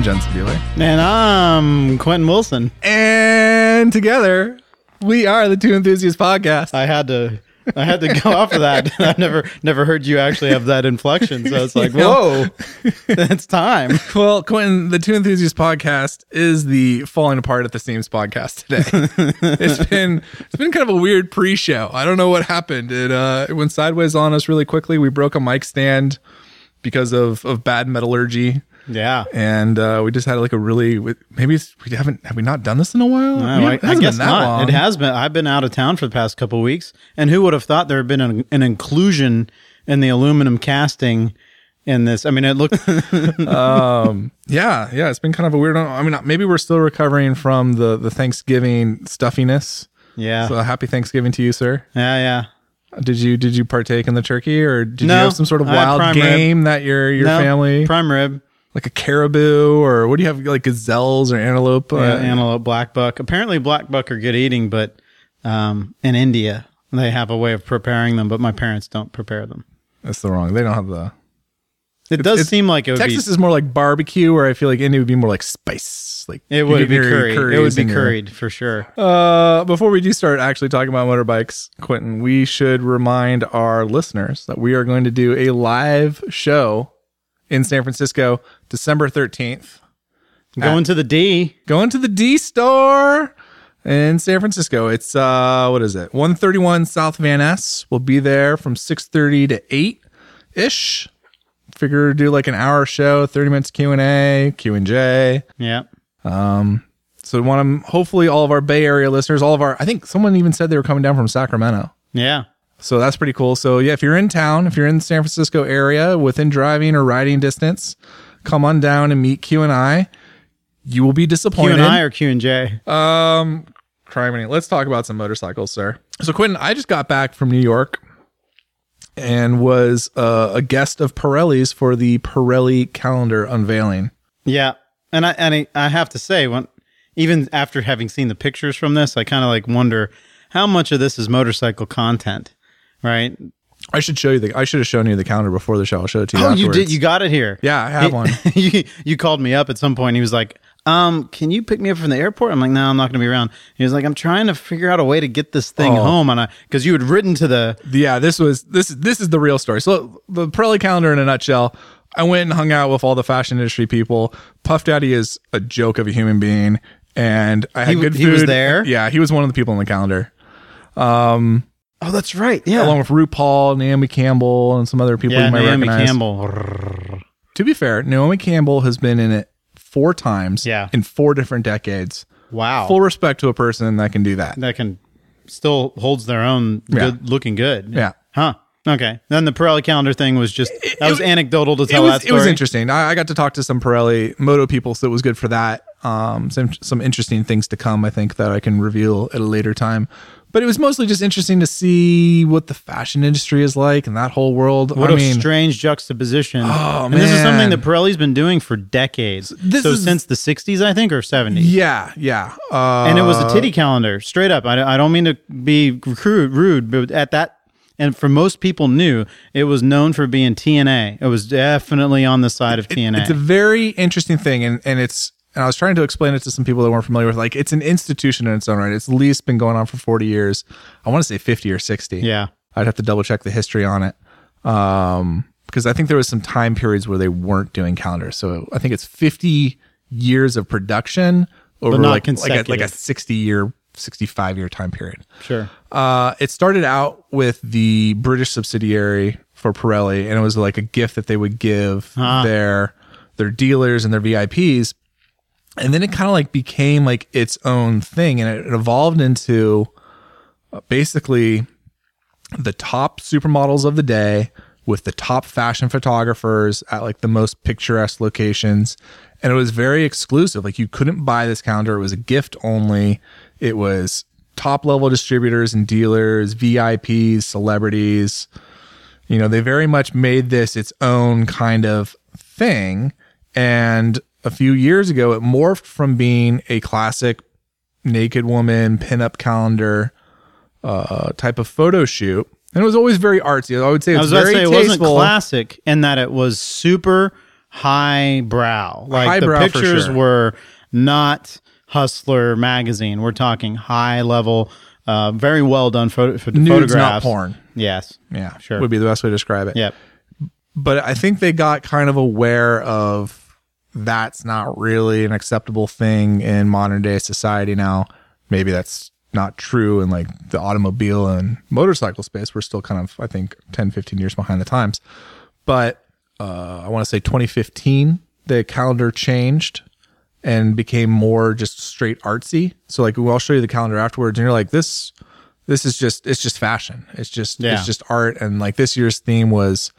I'm Jensen Beeler. And I'm Quentin Wilson. And together, we are the Two Enthusiasts Podcast. I had to I had to go off of that. I've never never heard you actually have that inflection. So it's like, whoa, it's time. Well, Quentin, the Two Enthusiasts Podcast is the falling apart at the seams podcast today. it's been it's been kind of a weird pre-show. I don't know what happened. It uh it went sideways on us really quickly. We broke a mic stand because of of bad metallurgy. Yeah. and uh, we just had like a really maybe it's, we haven't have we not done this in a while? No, I, I, it I hasn't guess not. long. It has been. I've been out of town for the past couple of weeks, and who would have thought there had been an, an inclusion in the aluminum casting in this? I mean, it looked. um, yeah, yeah, it's been kind of a weird. I mean, maybe we're still recovering from the the Thanksgiving stuffiness. yeah. So happy Thanksgiving to you, sir. yeah. Yeah. Did you did you partake in the turkey or did No, you have some sort of wild prime rib. game that your your No, family prime rib, like a caribou or what do you have like gazelles or antelope? yeah, Uh, antelope, black buck. Apparently, black buck are good eating, but um, in India they have a way of preparing them, but my parents don't prepare them. That's the wrong. They don't have the. It does it's- seem like it would Texas be. is more like barbecue, where I feel like India would be more like spice. Like It would be curried. It would be and your- curried for sure. Uh, before we do start actually talking about motorbikes, Quentin, we should remind our listeners that we are going to do a live show in San Francisco, December 13th. Going to the D. Going to the D store in San Francisco. It's uh what is it? 131 South Van Ness. We'll be there from 6:30 to 8 ish. Figure do like an hour show, 30 minutes Q&A, Q&J. Yeah. Um so we want to hopefully all of our Bay Area listeners, all of our I think someone even said they were coming down from Sacramento. Yeah. So that's pretty cool. So yeah, if you're in town, if you're in the San Francisco area within driving or riding distance, come on down and meet Q and I. You will be disappointed. Q and I or Q and J. um, criminy. Let's talk about some motorcycles, sir. So Quentin, I just got back from New York and was uh, a guest of Pirelli's for the Pirelli calendar unveiling. Yeah. And I and I, I have to say, when even after having seen the pictures from this, I kind of like wonder how much of this is motorcycle content, right? I should show you the. I should have shown you the calendar before the show. I'll show it to you. Oh, you did. You got it here. Yeah, I have one. you you called me up at some point. He was like, "Um, can you pick me up from the airport?" I'm like, "No, I'm not going to be around." He was like, "I'm trying to figure out a way to get this thing Oh. home," and I because you had written to the yeah, this was this this is the real story. So the Pirelli calendar in a nutshell. I went and hung out with all the fashion industry people. Puff Daddy is a joke of a human being, and I had He- good food. he was there? Yeah, he was one of the people on the calendar, oh, that's right, yeah, along with RuPaul, Naomi Campbell, and some other people yeah, you might Naomi recognize. Campbell. To be fair, Naomi Campbell has been in it four times. Yeah. in four different decades. Wow, Full respect to a person that can do that. that can still holds their own Yeah. good looking good. Yeah. Huh. Okay. Then the Pirelli calendar thing was just that was it- anecdotal to it tell was, that it was interesting. I, I got to talk to some Pirelli moto people, so it was good for that. Um, some some interesting things to come. I think that I can reveal at a later time. But it was mostly just interesting to see what the fashion industry is like and that whole world. What I a mean, strange juxtaposition. Oh, and this is something that Pirelli's been doing for decades. This so is- since the 60s, I think, or 70s. yeah, yeah. Uh, And it was a titty calendar, straight up. I, I don't mean to be rude, rude, but at that, and for most people knew, it was known for being TNA. It was definitely on the side of TNA. It's a very interesting thing, and and it's. And I was trying to explain it to some people that weren't familiar with. Like, it's an institution in its own right. It's at least been going on for forty years. I want to say fifty or sixty. yeah. I'd have to double check the history on it. Um, because I think there was some time periods where they weren't doing calendars. So I think it's 50 years of production over like, like a, like a 60 year, 65 year time period. Sure. Uh, it started out with the British subsidiary for Pirelli, and it was like a gift that they would give Ah. their their dealers and their VIPs. And then it kind of like became like its own thing, and it evolved into uh, basically the top supermodels of the day with the top fashion photographers at like the most picturesque locations. And it was very exclusive. Like you couldn't buy this calendar. It was a gift only. It was top level distributors and dealers, VIPs, celebrities. You know, they very much made this its own kind of thing. And a few years ago, it morphed from being a classic naked woman pinup calendar uh, type of photo shoot. And it was always very artsy. I would say it's I was very say it wasn't classic in that it was super highbrow. Like Highbrow the pictures sure. were not Hustler magazine. We're talking high level, uh, very well done photo, ph- Nudes, photographs. not porn. Yes. Yeah, Sure. would be the best way to describe it. Yep. but I think they got kind of aware of that's not really an acceptable thing in modern day society now. Maybe that's not true in like the automobile and motorcycle space. We're still kind of, I think, 10, 15 years behind the times. But uh, I want to say 2015, the calendar changed and became more just straight artsy. So like, I'll show you the calendar afterwards, and you're like, this, this is just, it's just fashion. It's just, Yeah. it's just art. And like this year's theme was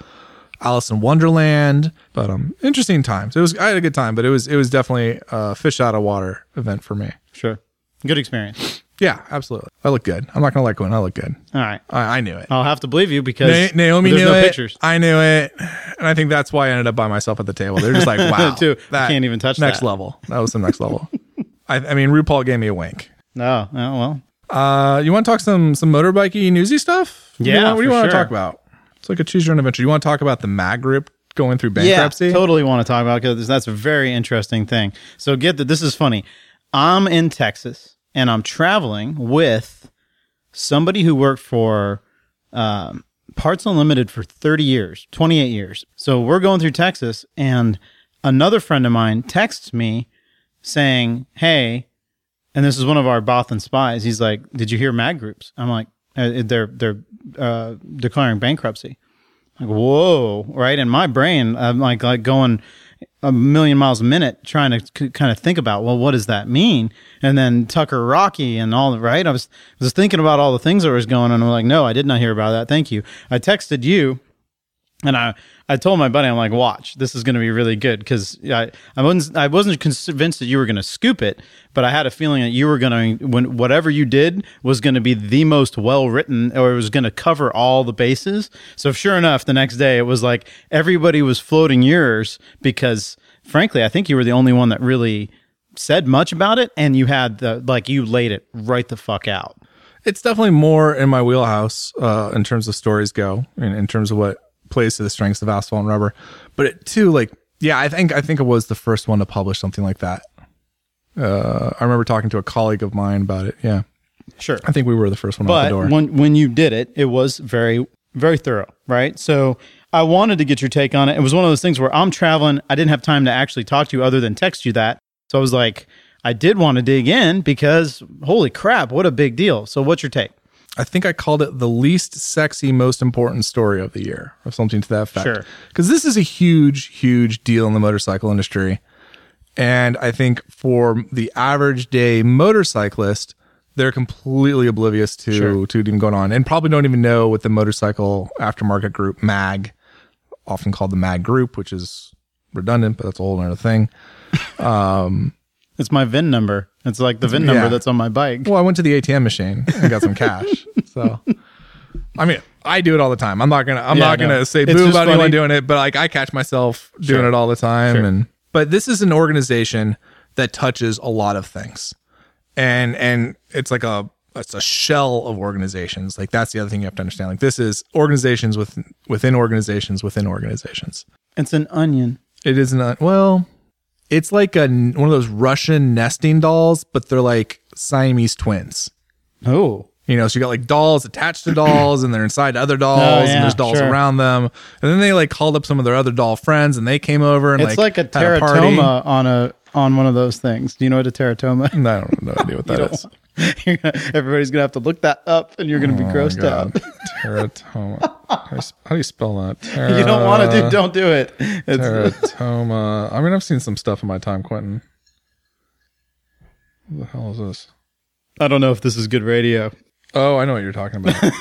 Alice in Wonderland. But um, interesting times. It was, I had a good time, but it was, it was definitely a fish out of water event for me. Sure. Good experience. Yeah, absolutely. I look good. I'm not gonna let go. I look good. All right. I, I knew it. I'll have to believe you because Na- Naomi knew no it. pictures. I knew it, and I think that's why I ended up by myself at the table. They're just like, "Wow, Dude, I can't even touch next that. level." That was the next level. I, I mean, RuPaul gave me a wink. No. Oh, well. Uh, you want to talk some some motorbikey newsy stuff? You Yeah, want- what do you for want to talk about? It's like a choose your own adventure. You want to talk about the Mag Group going through bankruptcy? Yeah, totally want to talk about because that's a very interesting thing. So get that this is funny. I'm in Texas and I'm traveling with somebody who worked for um, Parts Unlimited for 30 years, 28 years. So we're going through Texas and another friend of mine texts me saying, "Hey," and this is one of our Bothan spies. He's like, "Did you hear Mag Groups?" I'm like, uh, "They're they're uh, declaring bankruptcy." Like, whoa, right? In my brain, I'm like like going a million miles a minute trying to c- kind of think about, well, what does that mean? And then Tucker Rocky and all, right? I was I was thinking about all the things that was going on. I'm like, no, I did not hear about that. Thank you. I texted you and I, I told my buddy, I'm like, watch, this is going to be really good because I, I wasn't, I wasn't convinced that you were going to scoop it, but I had a feeling that you were going to, when whatever you did was going to be the most well written, or it was going to cover all the bases. So sure enough, the next day it was like everybody was floating yours because, frankly, I think you were the only one that really said much about it, and you had the like you laid it right the fuck out. it's definitely more in my wheelhouse uh, in terms of stories go, in, in terms of what plays to the strengths of asphalt and rubber. But it too, like, yeah, I think I think it was the first one to publish something like that. Uh, I remember talking to a colleague of mine about it. Yeah, Sure. I think we were the first one out the but door. when when you did it, it was very very thorough, right? So I wanted to get your take on it. It was one of those things where I'm traveling, I didn't have time to actually talk to you other than text you that. So I was like, I did want to dig in because holy crap, what a big deal. So what's your take? I think I called it the least sexy, most important story of the year, or something to that effect. Sure. Because this is a huge, huge deal in the motorcycle industry. And I think for the average day motorcyclist, they're completely oblivious to Sure. to even going on, and probably don't even know what the motorcycle aftermarket group MAG, often called the MAG Group, which is redundant, but that's a whole other thing. Um, It's my VIN number. It's like the VIN number Yeah. that's on my bike. Well, I went to the ATM machine and got some cash. So, I mean, I do it all the time. I'm not gonna. I'm Yeah, not no. gonna say It's boo just about anyone funny. doing it, but like I catch myself doing Sure. it all the time. Sure. And but this is an organization that touches a lot of things, and and it's like a it's a shell of organizations. Like that's the other thing you have to understand. Like this is organizations within within organizations within organizations. It's an onion. It is not well. It's like a one of those Russian nesting dolls, but they're like Siamese twins. Oh. You know, so you got like dolls attached to dolls, and they're inside other oh, dolls, Oh, yeah, and there's dolls sure. around them. And then they like called up some of their other doll friends, and they came over and It's like, a had party. teratoma on a on one of those things. Do you know what a teratoma? I don't have no idea what that is. Everybody's gonna have to look that up, and you're gonna be Oh grossed out. Teratoma. How do you sp- how do you spell that? You don't want to do. Don't do it. It's, Teratoma. I mean, I've seen some stuff in my time, Quentin. What the hell is this? I don't know if this is good radio. Oh, I know what you're talking about.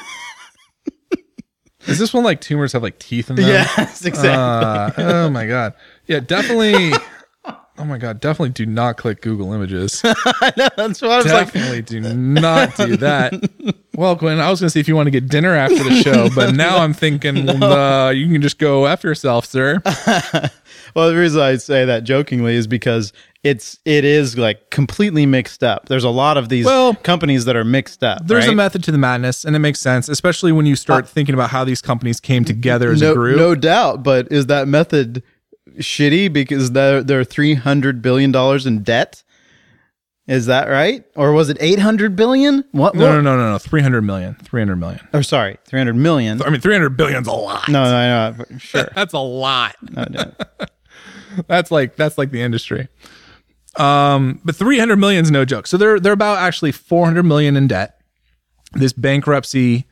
is this one like tumors have like teeth in them? Yes, exactly. Uh, oh my god. Yeah, definitely. Oh my god, definitely do not click Google Images. I know That's what I was like. definitely do not do that. Well, Gwen, I was going to see if you want to get dinner after the show, but now I'm thinking uh, you can just go after yourself, sir. Well, the reason I say that jokingly is because it's it is like completely mixed up. There's a lot of these Well, companies that are mixed up. There's a method to the madness, and it makes sense, especially when you start thinking about how these companies came together as no, a group. no doubt. But is that method shitty because they're they're three hundred billion dollars in debt. Is that right? Or was it eight hundred billion? What? No, what? no, no, no, no. 300 million. 300 million. Or sorry, three hundred million. I mean, 300 billion's a lot. No, no, no. Sure. That's a lot. No, no. That's like that's like the industry. Um, but 300 million is no joke. So they're they're about actually 400 million in debt. This bankruptcy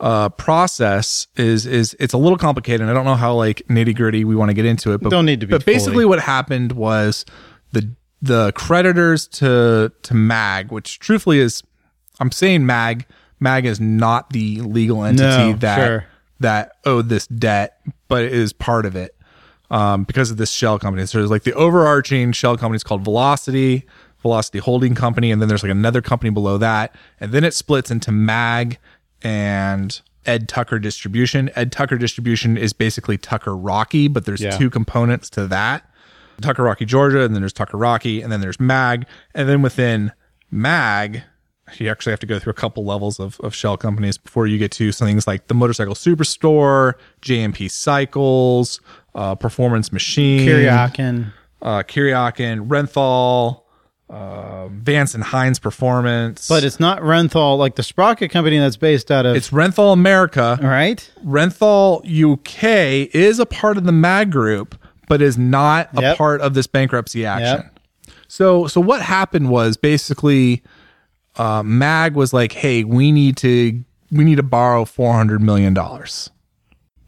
uh, process is is it's a little complicated. and I don't know how like nitty gritty we want to get into it. But Don't need to be But basically, fully. what happened was the the creditors to to Mag, which truthfully is, I'm saying Mag. Mag is not the legal entity No, that sure. that owed this debt, but it is part of it um, because of this shell company. So there's like the overarching shell company is called Velocity, Velocity Holding Company, and then there's like another company below that, and then it splits into Mag and Ed Tucker Distribution. Ed Tucker Distribution is basically Tucker Rocky, but there's Yeah. two components to that. Tucker Rocky Georgia, and then there's Tucker Rocky, and then there's Mag, and then within Mag, you actually have to go through a couple levels of, of shell companies before you get to things like the Motorcycle Superstore, J&P Cycles, uh, Performance Machine, Kuryakyn. uh, Kuryakyn, Renthal, uh, Vance and Hines Performance. But it's not Renthal, like the Sprocket company that's based out of. it's Renthal America. all right. Renthal UK is a part of the MAG group, but is not a Yep. part of this bankruptcy action. So, so what happened was basically, uh, MAG was like, "Hey, we need to we need to borrow four hundred million dollars."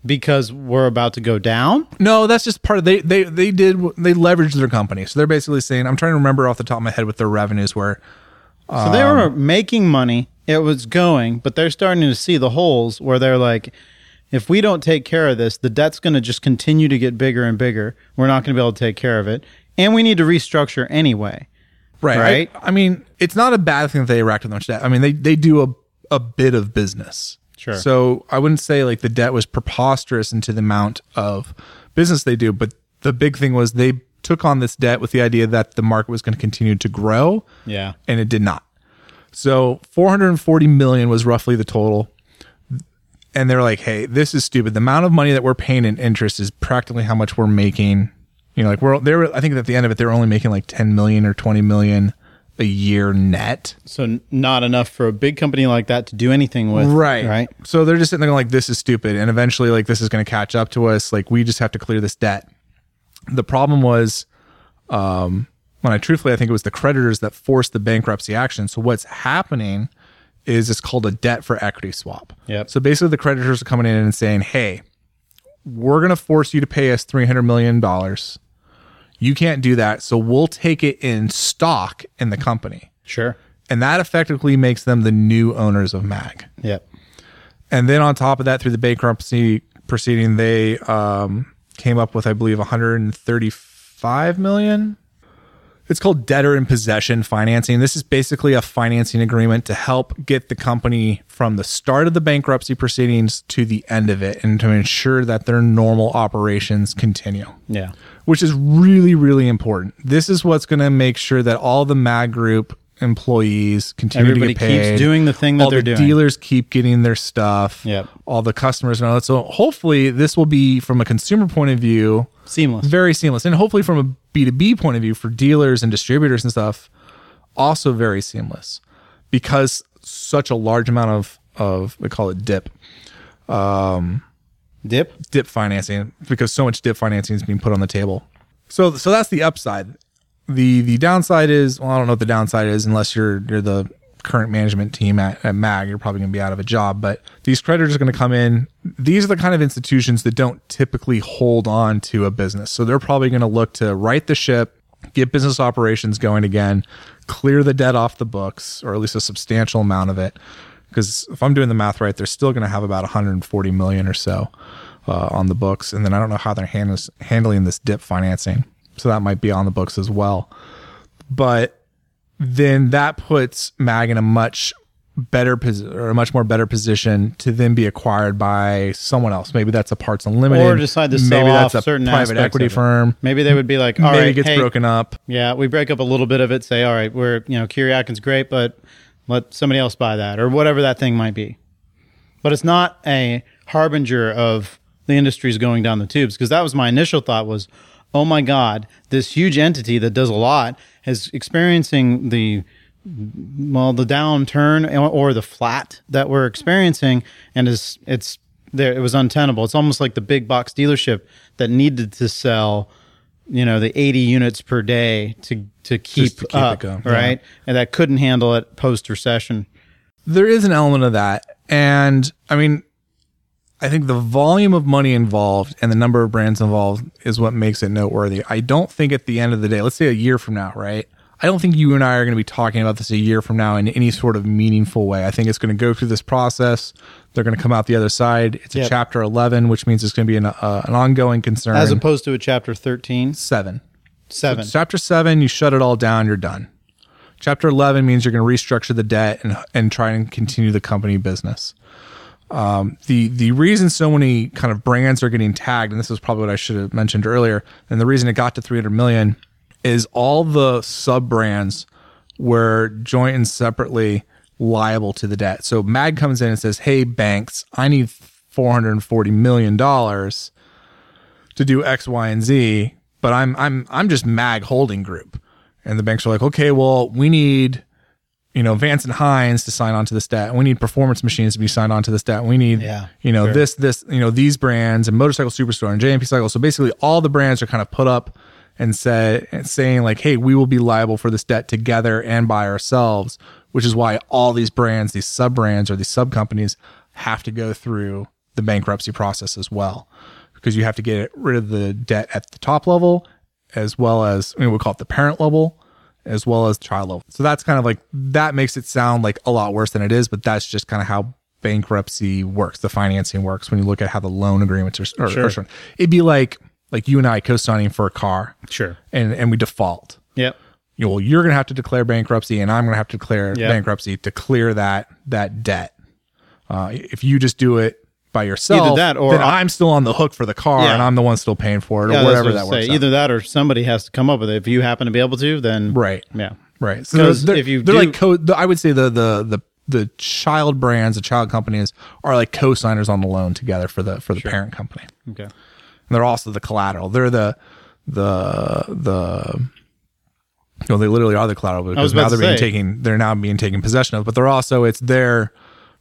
Because we're about to go down. No, that's just part of they they they did they leveraged their company. So they're basically saying, I'm trying to remember off the top of my head what their revenues were. So they were um, making money. It was going, but they're starting to see the holes where they're like, if we don't take care of this, the debt's going to just continue to get bigger and bigger. We're not going to be able to take care of it. And we need to restructure anyway. Right. Right. I, I mean, it's not a bad thing that they racked up that much debt. I mean, they they do a a bit of business. Sure. So I wouldn't say like the debt was preposterous into the amount of business they do, but the big thing was they took on this debt with the idea that the market was going to continue to grow, Yeah. and it did not. So 440 million was roughly the total. And they're like, hey, this is stupid. The amount of money that we're paying in interest is practically how much we're making. You know, like we're they were I think at the end of it, they're only making like 10 million or 20 million a year net. So not enough for a big company like that to do anything with. Right. Right. So they're just sitting there like, this is stupid. And eventually like this is going to catch up to us. Like we just have to clear this debt. The problem was, um, when I truthfully, I think it was the creditors that forced the bankruptcy action. So what's happening is it's called a debt for equity swap. Yep. So basically the creditors are coming in and saying, Hey, we're going to force you to pay us $300 million. You can't do that. So we'll take it in stock in the company. Sure. And that effectively makes them the new owners of MAG. Yep. And then on top of that, through the bankruptcy proceeding, they um, came up with, I believe, 135 million. It's called debtor in possession financing. This is basically a financing agreement to help get the company from the start of the bankruptcy proceedings to the end of it and to ensure that their normal operations continue Yeah. Which is really, really important. This is what's going to make sure that all the MAG Group employees continue Everybody to get paid. keeps doing the thing that all they're the doing. dealers keep getting their stuff. Yep. All the customers and all that. So hopefully, this will be from a consumer point of view Seamless. very seamless, and hopefully from a B two B point of view for dealers and distributors and stuff, also very seamless, because such a large amount of of we call it dip um, Dip. dip financing because so much dip financing is being put on the table. So so that's the upside. The the downside is well, I don't know what the downside is unless you're you're the current management team at, at MAG, you're probably gonna be out of a job. But these creditors are gonna come in. These are the kind of institutions that don't typically hold on to a business. So they're probably gonna look to right the ship, get business operations going again, clear the debt off the books, or at least a substantial amount of it. Because if I'm doing the math right, they're still going to have about 140 million or so uh, on the books, and then I don't know how they're handles, handling this dip financing, so that might be on the books as well. But then that puts Mag in a much better position or a much more better position to then be acquired by someone else. Maybe that's a Parts Unlimited, Or decide to sell maybe off that's a certain private equity firm. Maybe they would be like, all maybe right, it gets hey, broken up. Yeah, we break up a little bit of it. Say, all right, we're you know Kuryakyn's great, but let somebody else buy that or whatever that thing might be. But it's not a harbinger of the industry's going down the tubes because that was my initial thought was, oh my God, this huge entity that does a lot is experiencing the well the downturn or- the flat that we're experiencing, and is it's there. It was untenable. It's almost like the big box dealership that needed to sell. You know the eighty units per day to to keep, to keep it up, going, yeah. right? And that couldn't handle it post recession. there is an element of that. And I mean, I think the volume of money involved and the number of brands involved is what makes it noteworthy. I don't think at the end of the day, let's say a year from now, right? I don't think you and I are going to be talking about this a year from now in any sort of meaningful way. I think it's going to go through this process. They're going to come out the other side. It's a Yep. chapter 11, which means it's going to be an, uh, an ongoing concern. As opposed to a chapter 13, seven. 7. Chapter seven, you shut it all down, you're done. Chapter 11 means you're going to restructure the debt and, and try and continue the company business. Um, the, the reason so many kind of brands are getting tagged, and this is probably what I should have mentioned earlier, and the reason it got to 300 million is all the sub brands were joint and separately liable to the debt. So MAG comes in and says, Hey, banks, I need $440 million to do X, Y, and Z, but I'm I'm I'm just Mag Holding Group. And the banks are like, okay, well, we need, you know, Vance and Hines to sign on to this debt. We need performance machines to be signed on to this debt. We need, Yeah, you know, sure. this, this, you know, these brands and Motorcycle Superstore and J&P Cycle. So basically all the brands are kind of put up and said and saying like, hey, we will be liable for this debt together and by ourselves, which is why all these brands, these sub brands or these sub companies have to go through the bankruptcy process as well. Because you have to get rid of the debt at the top level as well as I mean, we call it the parent level as well as child level. So that's kind of like that makes it sound like a lot worse than it is, but that's just kind of how bankruptcy works, the financing works when you look at how the loan agreements are, are, Sure. structured. It'd be like like you and I co-signing for a car Sure. and and we default. Yep. You know, well, you're going to have to declare bankruptcy and I'm going to have to declare Yeah. bankruptcy to clear that that debt. Uh, if you just do it by yourself, Either that or I'm still on the hook for the car Yeah. and I'm the one still paying for it or Yeah, that's whatever that was works. say. out. Either that or somebody has to come up with it. If you happen to be able to, then Right. Yeah. Right. So if you they're do- like co- the, I would say the the the the child brands, the child companies are like co-signers on the loan together for the for the parent company. Okay. And they're also the collateral. They're the the the know, they literally are the collateral because now they're being say. taken they're now being taken possession of, but they're also it's their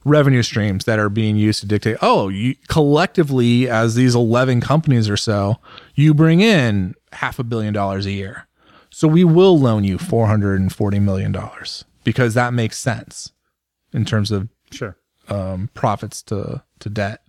revenue streams that are being used to dictate, oh, you collectively as these 11 companies or so, you bring in half a billion dollars a year. So we will loan you 440 million dollars because that makes sense in terms of Sure. um, profits to to debt.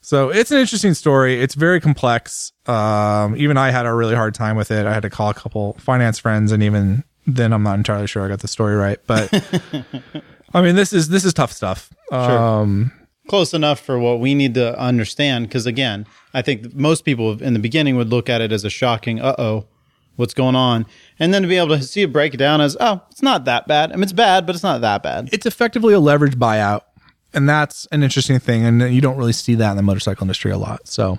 So it's an interesting story. It's very complex. Um, even I had a really hard time with it. I had to call a couple finance friends, and even then, I'm not entirely sure I got the story right. But I mean, this is this is tough stuff. Um, Close enough for what we need to understand. Because again, I think most people in the beginning would look at it as a shocking, uh oh, what's going on? And then to be able to see it break it down as, oh, it's not that bad. I mean, it's bad, but it's not that bad. it's effectively a leverage buyout, and that's an interesting thing. And you don't really see that in the motorcycle industry a lot. So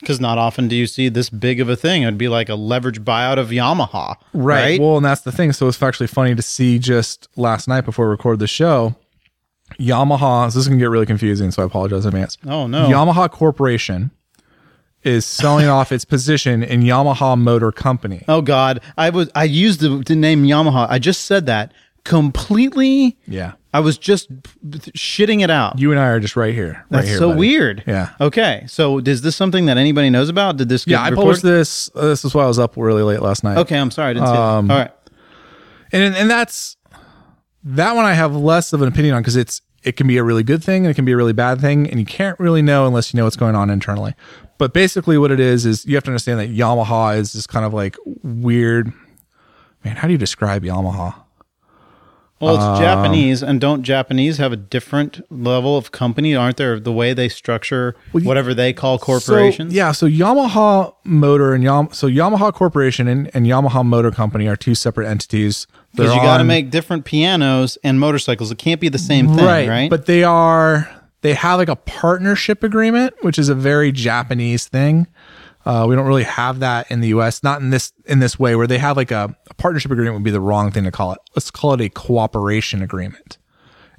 Because not often do you see this big of a thing. It'd be like a leverage buyout of Yamaha. Right. Well, and that's the thing. So it's actually funny to see just last night before we record the show, Yamaha. So this can get really confusing. So I apologize in advance. Oh, no. Yamaha Corporation is selling off its position in Yamaha Motor Company. Oh God, I was I used the, the name Yamaha. I just said that completely. Yeah. I was just shitting it out. You and I are just right here. right That's here, so buddy. weird. Yeah. Okay, so is this something that anybody knows about? Did this? Get Yeah, I reported? posted this. Uh, this is why I was up really late last night. Okay, I'm sorry, I didn't see Um, it. All right. and and that's that one I have less of an opinion on because it's it can be a really good thing and it can be a really bad thing, and you can't really know unless you know what's going on internally. But basically, what it is is you have to understand that Yamaha is this kind of like weird. Man, how do you describe Yamaha? Well, it's um, Japanese, and don't Japanese have a different level of company? Aren't there the way they structure whatever they call corporations? So, yeah, so Yamaha Motor and Yam- so Yamaha Corporation and, and Yamaha Motor Company are two separate entities. because you got to make different pianos and motorcycles. It can't be the same thing, right? But they are they have like a partnership agreement, which is a very Japanese thing. Uh, we don't really have that in the U.S. Not in this in this way, where they have like a, a partnership agreement would be the wrong thing to call it. Let's call it a cooperation agreement.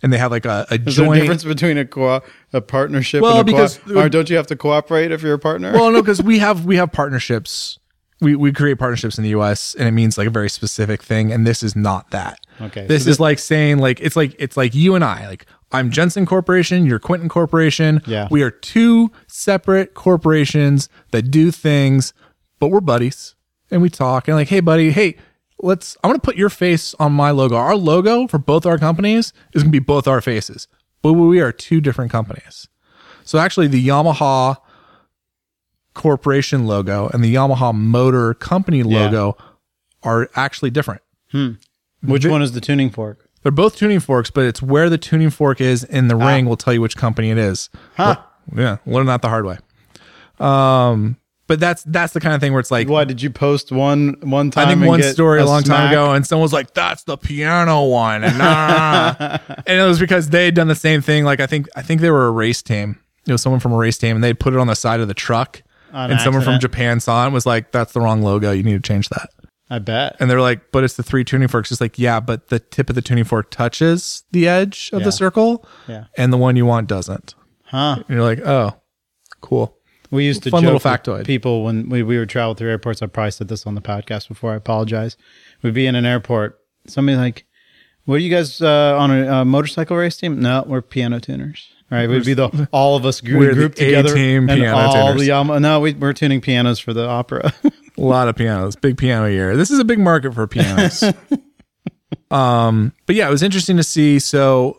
and they have like a, a there a difference between a co- a partnership Well, and a because- co- or don't you have to cooperate if you're a partner? well, no, because we have we have partnerships. We we create partnerships in the U.S. and it means like a very specific thing, and this is not that. Okay, This so is like saying like it's like it's like you and I like I'm Jensen Corporation, you're Quentin Corporation. Yeah. we are two separate corporations that do things, but we're buddies and we talk and like, hey, buddy, hey, let's. I'm gonna put your face on my logo. Our logo for both our companies is gonna be both our faces, but we are two different companies. So actually, the Yamaha corporation logo and the Yamaha Motor Company logo are actually different. Hmm. which one is the tuning fork? They're both tuning forks, but it's where the tuning fork is in the ring will tell you which company it is. Huh. Yeah, learn that the hard way. Um, but that's that's the kind of thing where it's like Why did you post one one time? I think one story a long time ago, and someone was like, "That's the piano one," and nah. and it was because they had done the same thing. Like I think I think they were a race team. It was someone from a race team, and they put it on the side of the truck. And someone from. Japan saw it and was like, "That's the wrong logo. You need to change that." I bet. And they're like, "But it's the three tuning forks." It's like, yeah, but the tip of the tuning fork touches the edge of Yeah. the circle, Yeah. and the one you want doesn't. Huh. And you're like, "Oh, cool." We used to Fun joke little factoid. people when we, we would travel through airports. I probably said this on the podcast before. I apologize. We'd be in an airport. Somebody like, "What are you guys uh, on a, uh motorcycle race team?" No, we're piano tuners. Right, we'd be the all of us gr- We're the grouped together and piano all tuners. the Yama- No, we, we're tuning pianos for the opera. A lot of pianos, big piano year. This is a big market for pianos. um, but yeah, it was interesting to see. So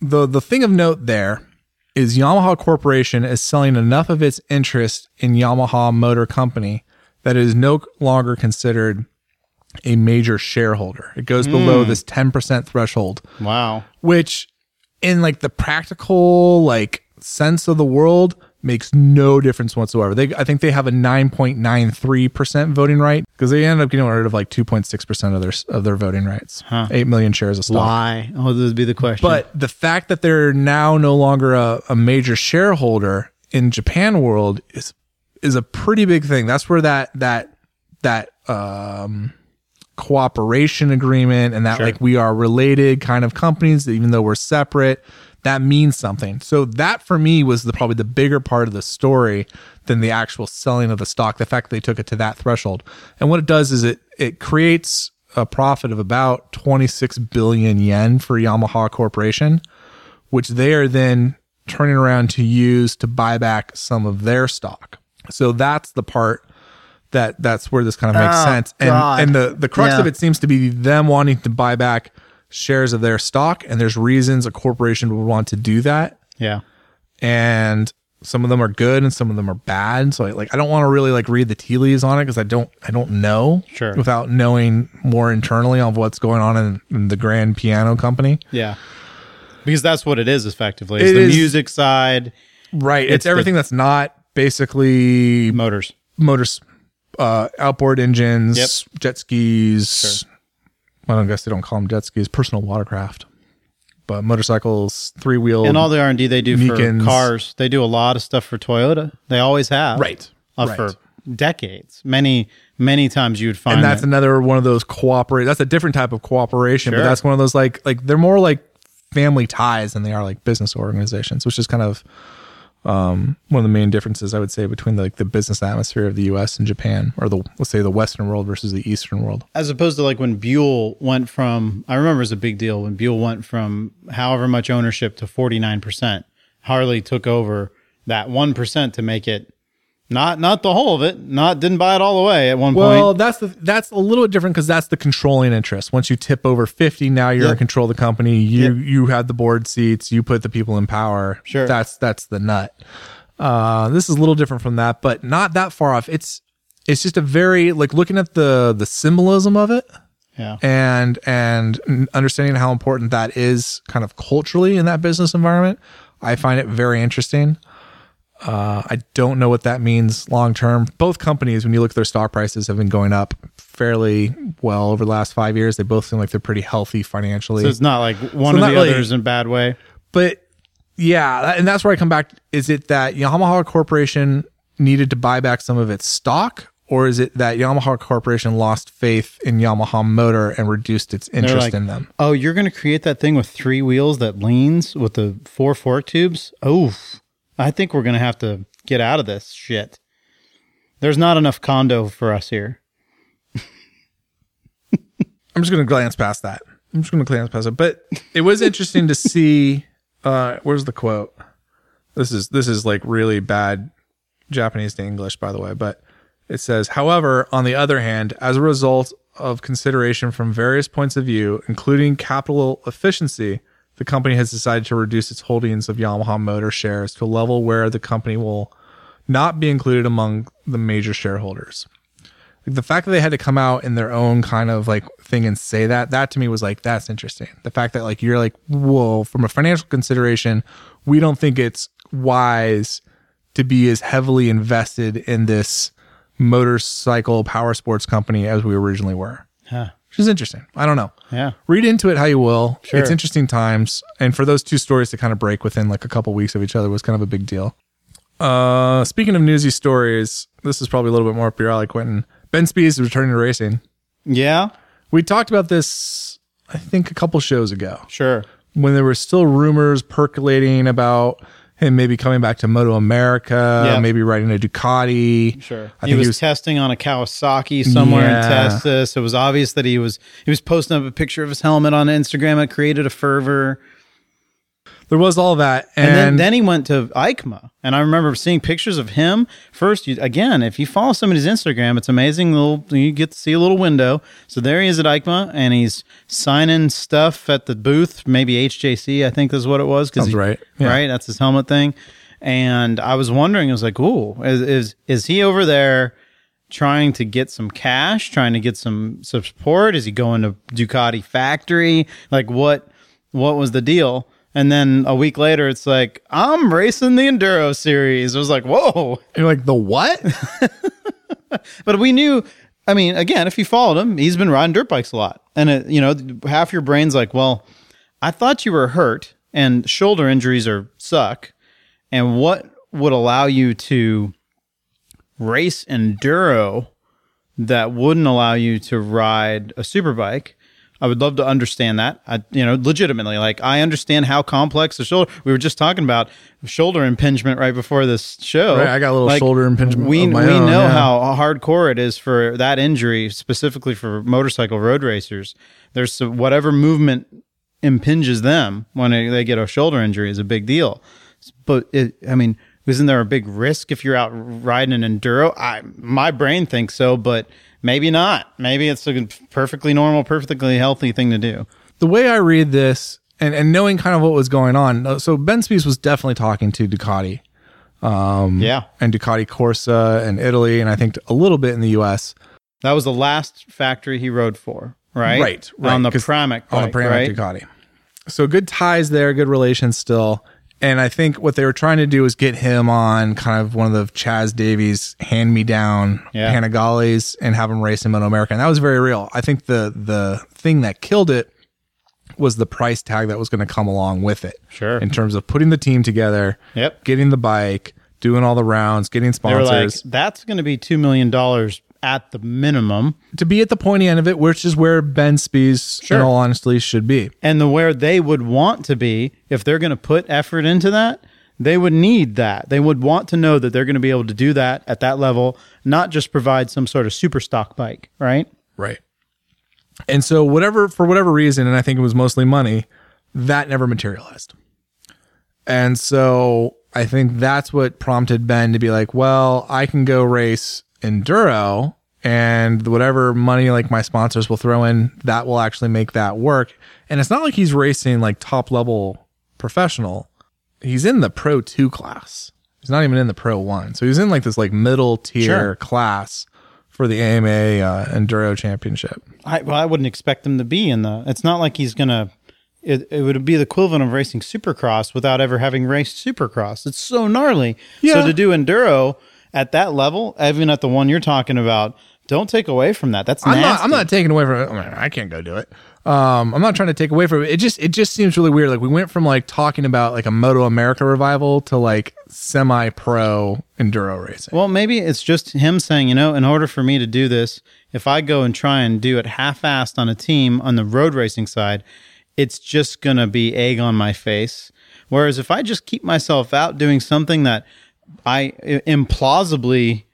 the the thing of note there is Yamaha Corporation is selling enough of its interest in Yamaha Motor Company that it is no longer considered a major shareholder. It goes below this 10% threshold wow. which in like the practical like sense of the world makes no difference whatsoever. They I think they have a 9.93% voting right because they end up getting rid of like 2.6% of their of their voting rights. 8 million shares of stock. Why? Oh, this would be the question. But the fact that they're now no longer a, a major shareholder in Japan world is is a pretty big thing. That's where that that that um cooperation agreement and that Sure. like we are related kind of companies even though we're separate that means something. So that for me was the probably the bigger part of the story than the actual selling of the stock. The fact that they took it to that threshold. And what it does is it it creates a profit of about 26 billion yen for Yamaha Corporation, which they are then turning around to use to buy back some of their stock. So that's the part that that's where this kind of makes Oh, sense. And God. and the the crux Yeah. of it seems to be them wanting to buy back shares of their stock and there's reasons a corporation would want to do that yeah. and some of them are good and some of them are bad so I, like i don't want to really like read the tea leaves on it because i don't i don't know Sure. without knowing more internally of what's going on in, in the grand piano company Yeah. Because that's what it is effectively. It's It the is- music side, right it's, It's the- everything that's not basically motors. motors uh outboard engines Yep. jet skis well i guess they don't call them jet skis personal watercraft but motorcycles three wheel And all the R and D they do Meekins. for cars, they do a lot of stuff for Toyota. They always have, right uh, right. for decades. Many, many times you would find and that's that- another one of those cooperate that's a different type of cooperation but that's one of those like like they're more like family ties than they are like business organizations which is kind of um one of the main differences i would say between like the business atmosphere of the us and japan or the let's say the western world versus the eastern world as opposed to like when Buell went from. I remember it was a big deal when Buell went from however much ownership to forty nine percent. Harley took over that one percent to make it not not the whole of it. Not didn't buy it all the way at one well point. Well, that's the that's a little bit different because that's the controlling interest once you tip over 50 now you're Yep. in control of the company you you have the board seats you put the people in power Sure. that's that's the nut uh this is a little different from that but not that far off it's it's just a very like looking at the the symbolism of it Yeah. and and understanding how important that is kind of culturally in that business environment i find it very interesting uh, I don't know what that means long term. Both companies, when you look at their stock prices, have been going up fairly well over the last five years. They both seem like they're pretty healthy financially. So it's not like one So of the really- others in a bad way. but yeah, and that's where I come back. Is it that Yamaha Corporation needed to buy back some of its stock, or is it that Yamaha Corporation lost faith in Yamaha Motor and reduced its interest like, in them? Oh, you're going to create that thing with three wheels that leans with the four fork tubes? Oh, I think we're going to have to get out of this shit. There's not enough condo for us here. I'm just going to glance past that. I'm just going to glance past it. But it was interesting to see. Uh, where's the quote? This is this is like really bad Japanese to English, by the way. But it says, however, on the other hand, as a result of consideration from various points of view, including capital efficiency, the company has decided to reduce its holdings of Yamaha Motor shares to a level where the company will not be included among the major shareholders. Like the fact that they had to come out in their own kind of like thing and say that that to me was like that's interesting. The fact that like you're like whoa from a financial consideration we don't think it's wise to be as heavily invested in this motorcycle power sports company as we originally were. Huh. Which is interesting i don't know Yeah. read into it how you will Sure. it's interesting times and for those two stories to kind of break within like a couple weeks of each other was kind of a big deal uh speaking of newsy stories this is probably a little bit more up your alley quentin ben spies is returning to racing Yeah. we talked about this i think a couple shows ago Sure. when there were still rumors percolating about him maybe coming back to moto america Yeah. maybe riding a ducati Sure. i he think was, he was testing on a Kawasaki somewhere Yeah. in Texas. It was obvious that he was he was posting up a picture of his helmet on Instagram. It created a fervor. There was all that and, And, then, then he went to EICMA. And I remember seeing pictures of him. First, you, again, if you follow somebody's Instagram, it's amazing. Little You get to see a little window. So there he is at EICMA, and he's signing stuff at the booth, maybe HJC, I think is what it was. 'cause Sounds he- right. Yeah. Right? That's his helmet thing. And I was wondering, I was like, ooh, is, is, is he over there trying to get some cash, trying to get some support? Is he going to Ducati factory? Like what what was the deal? And then a week later it's like, I'm racing the Enduro series. I was like, whoa. you're like the what But we knew I mean, again, if you followed him, he's been riding dirt bikes a lot. And it, you know, half your brain's like, well, I thought you were hurt and shoulder injuries are suck. And what would allow you to race enduro that wouldn't allow you to ride a superbike? I would love to understand that. I, you know, legitimately, like I understand how complex the shoulder. We were just talking about shoulder impingement right before this show. Right, I got a little shoulder impingement We we own, know yeah. how hardcore it is for that injury, specifically for motorcycle road racers. There's whatever movement impinges them when they they get a shoulder injury is a big deal. But it, I mean, isn't there a big risk if you're out riding an enduro? I my brain thinks so, but maybe not. Maybe it's a perfectly normal, perfectly healthy thing to do. the way I read this and, and knowing kind of what was going on, uh, so Ben Spies was definitely talking to Ducati um, Yeah, and Ducati Corsa and Italy, and I think a little bit in the US. that was the last factory he rode for, right? Right, right, on the Pramac, on the Pramac right? Ducati. So good ties there, good relations still. And I think what they were trying to do was get him on kind of one of the Chaz Davies hand me down Yeah. Panigales and have him race in Moto America. And that was very real. I think the the thing that killed it was the price tag that was going to come along with it. Sure. In terms of putting the team together, Yep. getting the bike, doing all the rounds, getting were like, sponsors. that's going to be two million dollars at the minimum. to be at the pointy end of it, which is where Ben Spies, Sure. in all honesty, should be. and the where they would want to be if they're going to put effort into that they would need that they would want to know that they're going to be able to do that at that level not just provide some sort of super stock bike right Right. And so whatever for whatever reason, and I think it was mostly money, that never materialized. And so I think that's what prompted Ben to be like, well, I can go race enduro and whatever money like my sponsors will throw in, that will actually make that work. And it's not like he's racing like top level professional. He's in the pro 2 class. He's not even in the pro 1. So he's in like this like middle tier Sure. class for the AMA uh, enduro championship. I, well, I wouldn't expect him to be in the it's not like he's going to it, it would be the equivalent of racing supercross without ever having raced supercross it's so gnarly Yeah. so to do enduro at that level even at the one you're talking about Don't take away from that. That's I'm not. I'm not taking away from it. I, mean, I can't go do it. Um, I'm not trying to take away from it. It just it just seems really weird. Like we went from like talking about like a Moto America revival to like semi pro enduro racing. Well, maybe it's just him saying, you know, in order for me to do this, if I go and try and do it half-assed on a team on the road racing side, it's just gonna be egg on my face. Whereas if I just keep myself out doing something that I implausibly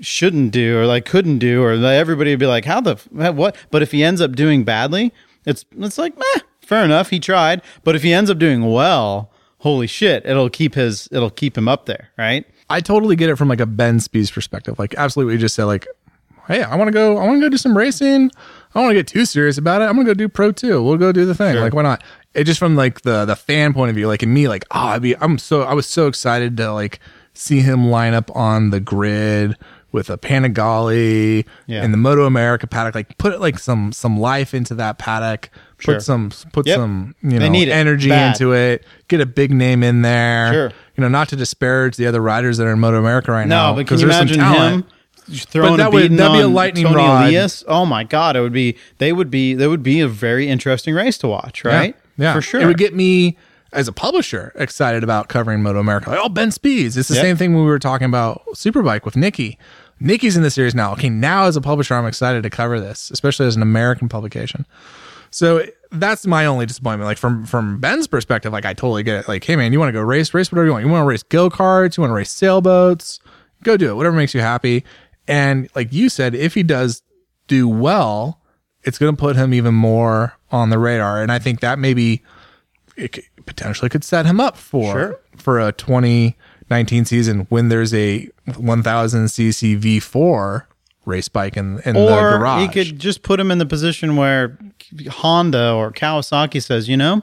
shouldn't do or like couldn't do or everybody would be like how the f- what but if he ends up doing badly it's it's like meh, fair enough he tried but if he ends up doing well holy shit it'll keep his it'll keep him up there right I totally get it from like a Ben Spies perspective. Like absolutely, what you just said like, hey, I want to go. I want to go do some racing. I don't want to get too serious about it. I'm gonna go do pro too. We'll go do the thing. Like why not? It just from like the the fan point of view. Like in me, like oh, I'd be. I'm so I was so excited to like see him line up on the grid with a Panigale Yeah. and the Moto America paddock. Like put like some some life into that paddock. Sure. Put some put Yep. some you know energy Bad. into it. Get a big name in there. Sure. You know, not to disparage the other riders that are in Moto America right No, now. but can you imagine him throwing that a would- that'd be a lightning Tony rod. Elias? Oh my god, it would be. They would be. That would be a very interesting race to watch, right? Yeah, yeah. for sure. It would get me as a publisher excited about covering Moto America. Like, oh, Ben Spies. It's the Yep. same thing when we were talking about Superbike with Nicky. Nicky's in the series now. Okay, now as a publisher, I'm excited to cover this, especially as an American publication. So that's my only disappointment. Like from from Ben's perspective, like I totally get it. Like, hey man, you want to go race, race whatever you want. You want to race go karts, you want to race sailboats, go do it. Whatever makes you happy. And like you said, if he does do well, it's going to put him even more on the radar. And I think that maybe it potentially could set him up for Sure. for a 2019 season when there's a 1000 cc V4 race bike in in the or garage. he could just put him in the position where Honda or Kawasaki says, you know,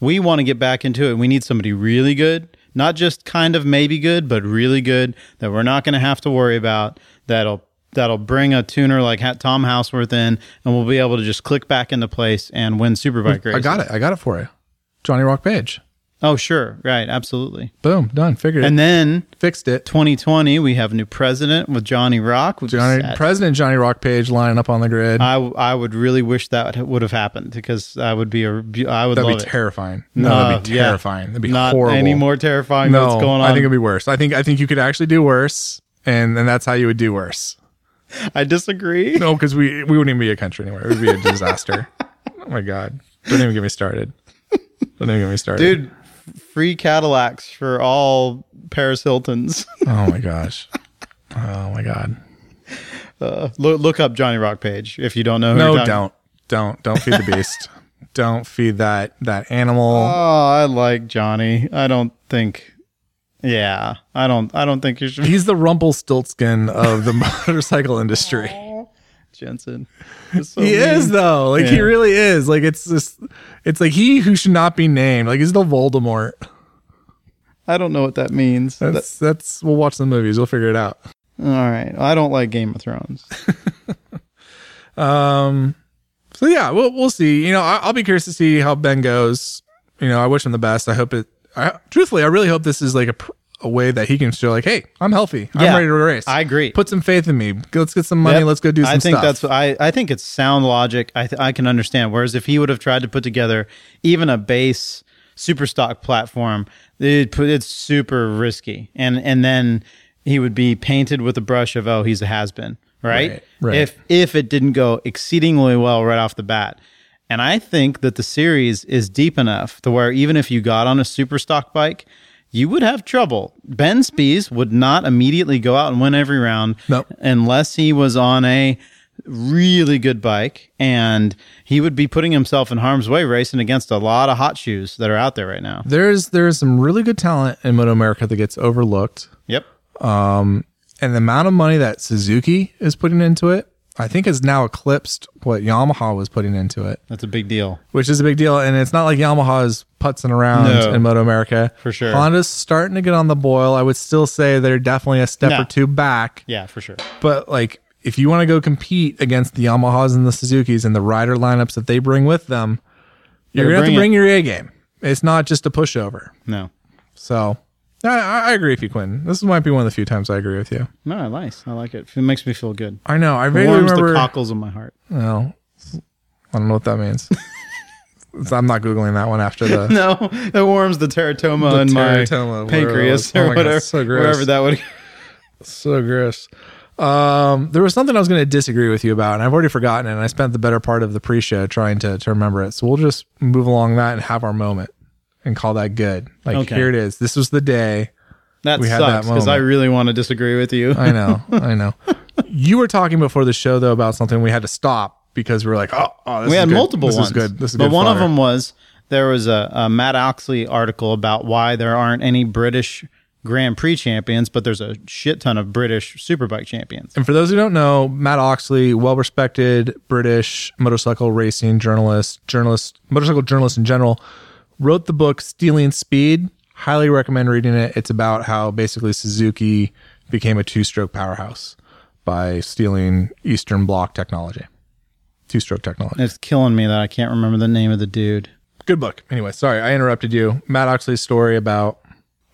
we want to get back into it. We need somebody really good, not just kind of maybe good, but really good that we're not going to have to worry about. That'll that'll bring a tuner like Tom Houseworth in, and we'll be able to just click back into place and win Superbike races. I got it. I got it for you. Johnny Rock Page. Oh, sure, right, absolutely. Boom, done. Figured it. And it. then Fixed it. 2020, we have a new president with Johnny Rock. which is Johnny sad. President Johnny Rock Page lining up on the grid. I, I would really wish that would have happened because that would be a be- I would That'd love be it. terrifying. No, that'd be yeah. terrifying. That'd be Not horrible. any more terrifying no, than what's going on. I think it'd be worse. I think I think you could actually do worse, and and that's how you would do worse. I disagree. No, because we we wouldn't even be a country anymore. It would be a disaster. oh my god! Don't even get me started. Don't even get me started, Dude, free Cadillacs for all Paris Hiltons. Oh my gosh. Oh my god. Uh, look, look up Johnny Rock page if you don't know. Who No, don't, don't, don't feed the beast. don't feed that that animal. Oh, I like Johnny. I don't think. Yeah, I don't. I don't think you should. He's the Rumpelstiltskin of the motorcycle industry. Jensen. So He mean. is though. Like he really is. Like it's just it's like he who should not be named. Like he's the Voldemort. I don't know what that means. That's that's we'll watch the movies. We'll figure it out. All right. I don't like Game of Thrones. Um so yeah, we'll we'll see. You know, I, I'll be curious to see how Ben goes. You know, I wish him the best. I hope it I truthfully I really hope this is like a pr- a way that he can show like, hey, I'm healthy. I'm Yeah, ready to race. I agree. Put some faith in me. Let's get some money. Yep. Let's go do some I think stuff. that's I, I think it's sound logic. I th- I can understand. Whereas if he would have tried to put together even a base super stock platform, it put it's super risky, and and then he would be painted with a brush of oh he's a has been right? Right, right. If if it didn't go exceedingly well right off the bat. And I think that the series is deep enough to where even if you got on a super stock bike, you would have trouble. Ben Spies would not immediately go out and win every round Nope. unless he was on a really good bike and he would be putting himself in harm's way racing against a lot of hot shoes that are out there right now. There's there's some really good talent in Moto America that gets overlooked. Yep. Um, and the amount of money that Suzuki is putting into it, I think has now eclipsed what Yamaha was putting into it, That's a big deal. which is a big deal. And it's not like Yamaha is putzing around No. in Moto America. For sure. Honda's starting to get on the boil. I would still say they're definitely a step No. or two back. Yeah, for sure. But like, if you want to go compete against the Yamahas and the Suzukis and the rider lineups that they bring with them, you're Better gonna have to bring your A game. It's not just a pushover. No. So I, I agree with you, Quentin. This might be one of the few times I agree with you. No, nice. I like it. It makes me feel good. I know. I It vaguely warms remember. the cockles of my heart. well, I don't know what that means. I'm not googling that one after the No, it warms the teratoma The in teratoma, my pancreas oh or my God, whatever, so gross. wherever that would. so gross. Um, there was something I was going to disagree with you about, and I've already forgotten it. And I spent the better part of the pre-show trying to to remember it. So we'll just move along that and have our moment and call that good. Like Okay. here it is. This was the day. That We sucks because I really want to disagree with you. I know. I know. You were talking before the show though about something we had to stop because we were like, oh, oh this we is had good. multiple this ones. Is good. This is but one of them was there was a, a Matt Oxley article about why there aren't any British Grand Prix champions, but there's a shit ton of British Superbike champions. And for those who don't know, Matt Oxley, well respected British motorcycle racing journalist, journalist, motorcycle journalist in general, wrote the book Stealing Speed. Highly recommend reading it. It's about how basically Suzuki became a two stroke powerhouse by stealing Eastern Bloc technology. Two stroke technology. It's killing me that I can't remember the name of the dude. Good book. Anyway, sorry, I interrupted you. Matt Oxley's story about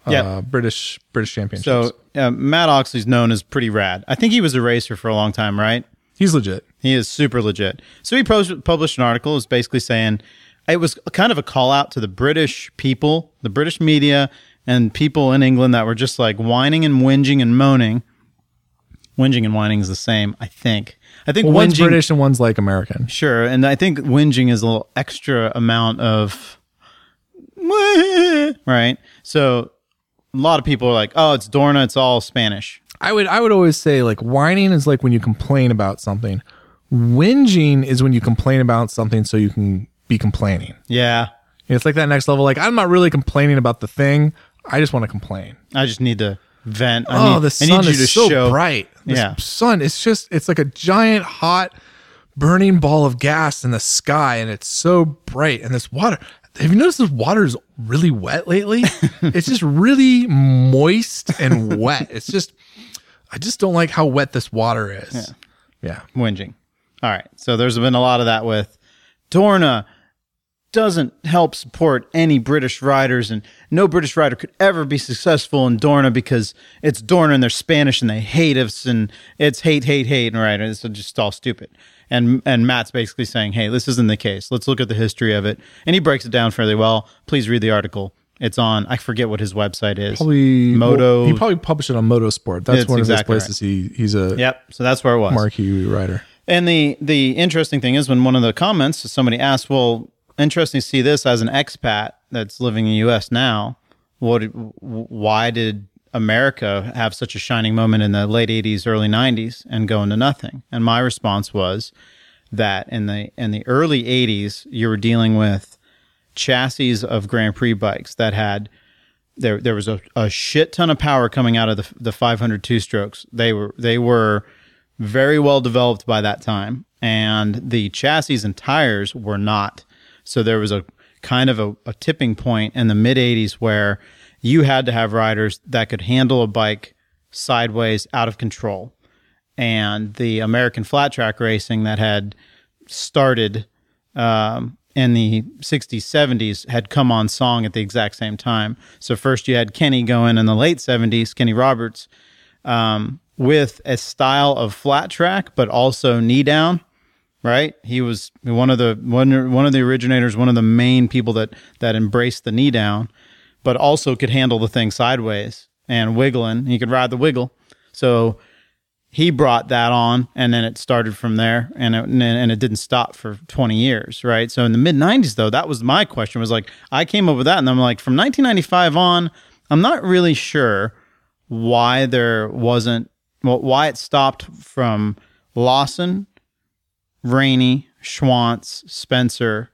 uh, Yeah. British British championships. So uh, Matt Oxley's known as pretty rad. I think he was a racer for a long time, right? he's legit. He is super legit. So he pos- published an article. It's basically saying it was kind of a call out to the British people, the British media, and people in England that were just like whining and whinging and moaning. Whinging and whining is the same, I think. I think Well, one's whinging, British and one's like American. sure, and I think whinging is a little extra amount of right. So a lot of people are like, "Oh, it's Dorna. It's all Spanish." I would I would always say like whining is like when you complain about something. Whinging is when you complain about something so you can be complaining. Yeah, It's like that next level. Like I'm not really complaining about the thing. I just want to complain. I just need to vent. I oh, need, the sun is so show bright. The Yeah. sun. It's just it's like a giant hot burning ball of gas in the sky, and it's so bright. And this water. Have you noticed this water is really wet lately? it's just really moist and wet. It's just I just don't like how wet this water is. yeah. whinging. All right. So there's been a lot of that with Dorna doesn't help support any British riders, and no British rider could ever be successful in Dorna because it's Dorna and they're Spanish and they hate us, and it's hate, hate, hate, and right, it's just all stupid. And and Matt's basically saying, hey, this isn't the case. Let's look at the history of it, and he breaks it down fairly well. Please read the article. It's on. I forget what his website is. probably Moto- well, he probably published it on Motorsport. That's one exactly of those places. He he's a Yep. So that's where it was. marquee writer. And the the interesting thing is when one of the comments somebody asked, "Well, interesting to see this as an expat that's living in the U.S. now. What? Why did America have such a shining moment in the late '80s, early '90s, and go into nothing?" And my response was that in the in the early '80s, you were dealing with chassis of Grand Prix bikes that had there there was a, a shit ton of power coming out of the the 500 two strokes. They were they were very well developed by that time, and the chassis and tires were not. So there was a kind of a, a tipping point in the mid 80s where you had to have riders that could handle a bike sideways out of control. And the American flat track racing that had started um, in the 60s, 70s had come on song at the exact same time. So first you had Kenny going in the late 70s, Kenny Roberts, um, with a style of flat track, but also knee down. Right, he was one of the one one of the originators, one of the main people that that embraced the knee down, but also could handle the thing sideways and wiggling. He could ride the wiggle. So he brought that on and then it started from there and it, and it didn't stop for 20 years right so in the mid 90s though that was my question was like i came up with that and i'm like from 1995 on i'm not really sure why there wasn't well, why it stopped from lawson rainey schwantz spencer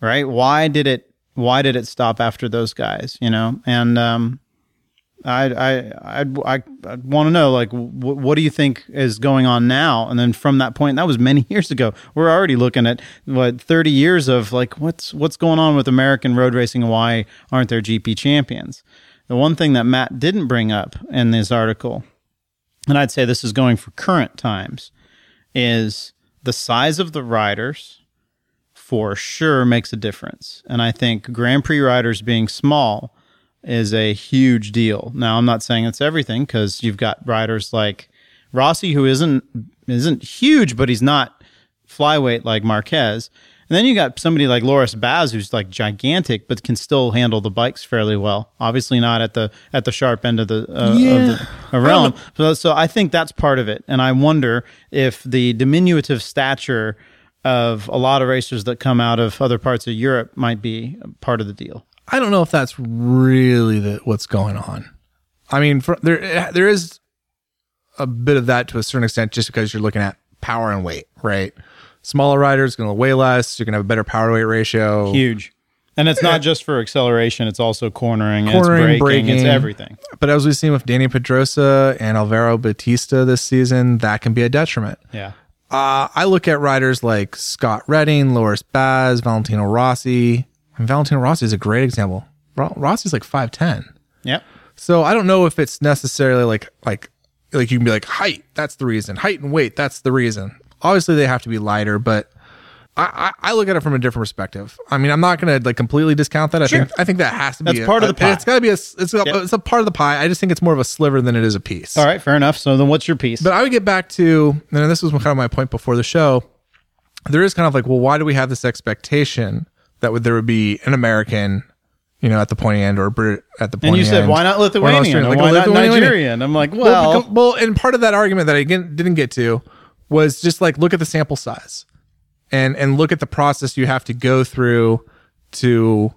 right why did it why did it stop after those guys you know and um I I I'd, I I'd want to know like wh- what do you think is going on now? And then from that point, that was many years ago. We're already looking at what thirty years of like what's what's going on with American road racing why aren't there GP champions? The one thing that Matt didn't bring up in this article, and I'd say this is going for current times, is the size of the riders for sure makes a difference. And I think Grand Prix riders being small is a huge deal. Now, I'm not saying it's everything because you've got riders like Rossi, who isn't isn't huge, but he's not flyweight like Marquez. And then you got somebody like Loris Baz, who's like gigantic, but can still handle the bikes fairly well. Obviously, not at the at the sharp end of the, uh, Yeah. of the realm. So, so I think that's part of it. And I wonder if the diminutive stature of a lot of racers that come out of other parts of Europe might be part of the deal. I don't know if that's really the, what's going on. I mean, for, there there is a bit of that to a certain extent, just because you're looking at power and weight, right? Smaller riders going to weigh less. You're going to have a better power to weight ratio. Huge. And it's not just for acceleration; it's also cornering, Cornering, it's braking, it's everything. But as we've seen with Dani Pedrosa and Alvaro Bautista this season, that can be a detriment. Yeah. Uh, I look at riders like Scott Redding, Loris Baz, Valentino Rossi. And Valentino Rossi is a great example. Ro- Rossi's like 5'10. Yep. So I don't know if it's necessarily like like like you can be like height, that's the reason. Height and weight, that's the reason. Obviously they have to be lighter, but I, I, I look at it from a different perspective. I mean, I'm not going to like completely discount that. I Sure. think I think that has to be That's a- part of the a- pie. It's got to be a it's a, it's a part of the pie. I just think it's more of a sliver than it is a piece. All right. Fair enough. So then, what's your piece? But I would get back to, and this was kind of my point before the show. There is kind of like, well, why do we have this expectation that would there would be an American, you know, at the pointy end or Brit at the pointy and you said, end, why not or Lithuanian? Australian, Or like a why not Lithuanian? Nigerian? I'm like, Well, well, because- well, and part of that argument that I didn't get to was just like look at the sample size, and and look at the process you have to go through to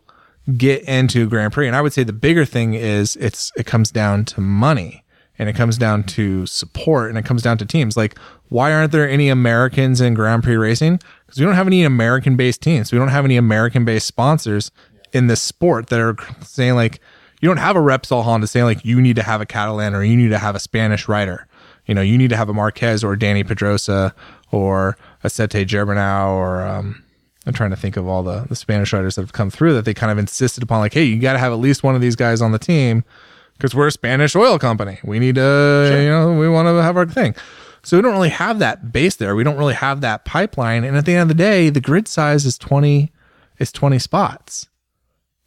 get into Grand Prix. And I would say the bigger thing is it's it comes down to money and it comes down to support and it comes down to teams. Like why aren't there any Americans in Grand Prix racing? Because we don't have any American based teams. We don't have any American based sponsors in this sport that are saying like you don't have a Repsol Honda saying like you need to have a Catalan or you need to have a Spanish rider. You know, you need to have a Marquez or Dani Pedrosa or a Sete Gibernau or um, I'm trying to think of all the, the Spanish riders that have come through that they kind of insisted upon like, hey, you got to have at least one of these guys on the team because we're a Spanish oil company. We need to, you know, we want to have our thing. So we don't really have that base there. We don't really have that pipeline. And at the end of the day, the grid size is 20, is 20 spots,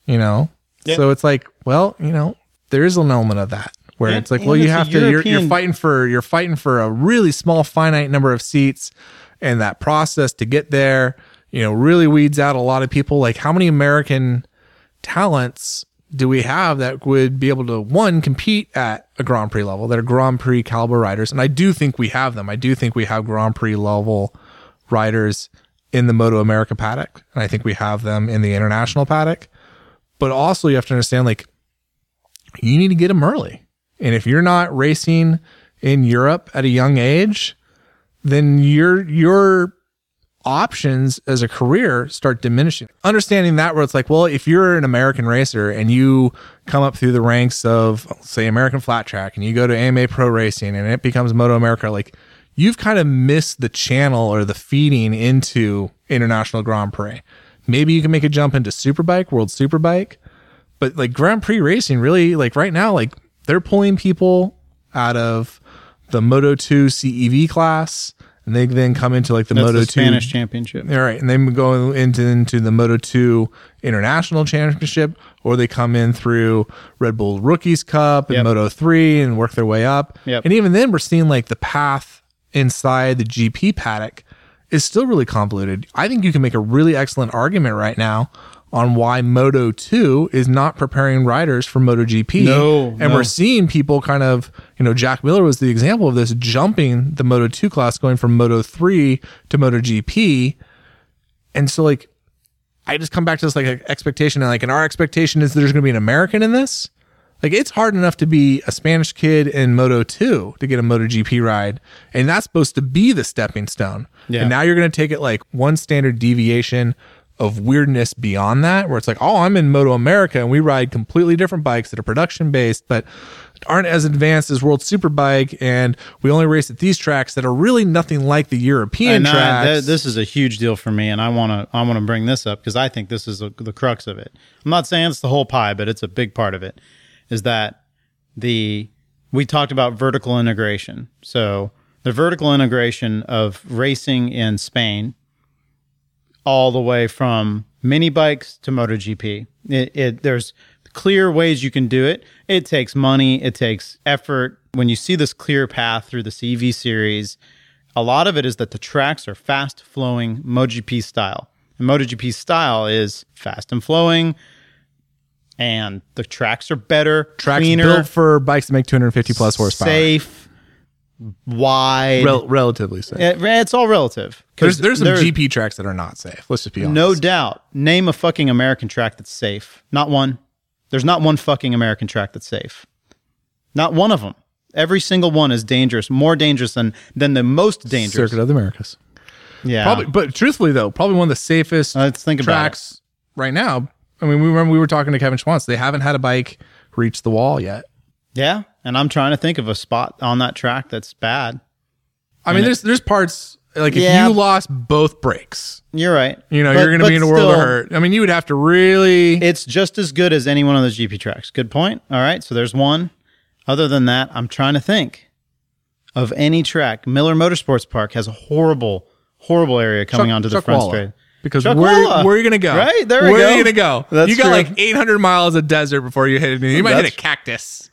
you know? Yeah. So it's like, well, you know, there is an element of that where Yeah, it's like, well, you have to, you're, you're fighting for, you're fighting for a really small, finite number of seats and that process to get there, you know, really weeds out a lot of people. Like how many American talents do we have that would be able to one compete at a Grand Prix level that are Grand Prix caliber riders? And I do think we have them. I do think we have Grand Prix level riders in the Moto America paddock, and I think we have them in the international paddock. But also, you have to understand like you need to get them early, and if you're not racing in Europe at a young age, then your your options as a career start diminishing. Understanding that where it's like, well, if you're an American racer and you come up through the ranks of say American flat track and you go to AMA Pro Racing and it becomes Moto America, like you've kind of missed the channel or the feeding into International Grand Prix. Maybe you can make a jump into Superbike, World Superbike, but like Grand Prix racing really like right now like they're pulling people out of the Moto 2 CEV class and they then come into like the that's Moto the 2 Spanish championship. all right, and then go into into the Moto Two International Championship, or they come in through Red Bull Rookies Cup and Yep. Moto Three and work their way up. Yep. And even then, we're seeing like the path inside the GP paddock is still really convoluted. I think you can make a really excellent argument right now on why Moto 2 is not preparing riders for Moto GP. No, and no. we're seeing people kind of, you know, Jack Miller was the example of this, jumping the Moto 2 class, going from Moto 3 to Moto GP. And so, like, I just come back to this like expectation, and like, and our expectation is there's going to be an American in this. Like, it's hard enough to be a Spanish kid in Moto 2 to get a Moto GP ride, and that's supposed to be the stepping stone. Yeah. And now you're going to take it like one standard deviation of weirdness beyond that, where it's like, oh, I'm in Moto America and we ride completely different bikes that are production based, but aren't as advanced as World Superbike, and we only race at these tracks that are really nothing like the European And I, tracks. th- this is a huge deal for me, and I want to I want to bring this up because I think this is the the crux of it. I'm not saying it's the whole pie, but it's a big part of it. Is that the we talked about vertical integration. So the vertical integration of racing in Spain, all the way from mini bikes to MotoGP. It, it there's clear ways you can do it. It takes money, it takes effort. When you see this clear path through the CEV series, a lot of it is that the tracks are fast flowing MotoGP style. And MotoGP style is fast and flowing, and the tracks are better, Tracks cleaner, built for bikes to make 250 plus horsepower. safe, wide. Rel- relatively safe. It- it's all relative. There's there's some there- GP tracks that are not safe. Let's just be honest. No doubt. Name a fucking American track that's safe. Not one. There's not one fucking American track that's safe. Not one of them. Every single one is dangerous, more dangerous than than the most dangerous. Circuit of the Americas. Yeah. Probably, but truthfully though, probably one of the safest uh, Let's think tracks right now. I mean, we remember we were talking to Kevin Schwantz. They haven't had a bike reach the wall yet. Yeah, and I'm trying to think of a spot on that track that's bad. I mean, there's there's parts like if you lost both brakes, You're right. you know, But- you're going to be in a world of hurt. I mean, you would have to really. It's just as good as any one of those GP tracks. Good point. All right, so there's one. Other than that, I'm trying to think of any track. Miller Motorsports Park has a horrible, horrible area coming Chuck- onto the Chuck front Walla. straight. Because Chuck where, Walla. where are you going to go? Right, there we where are you going to go? That's you got true. like 800 miles of desert before you hit it. You might hit a cactus.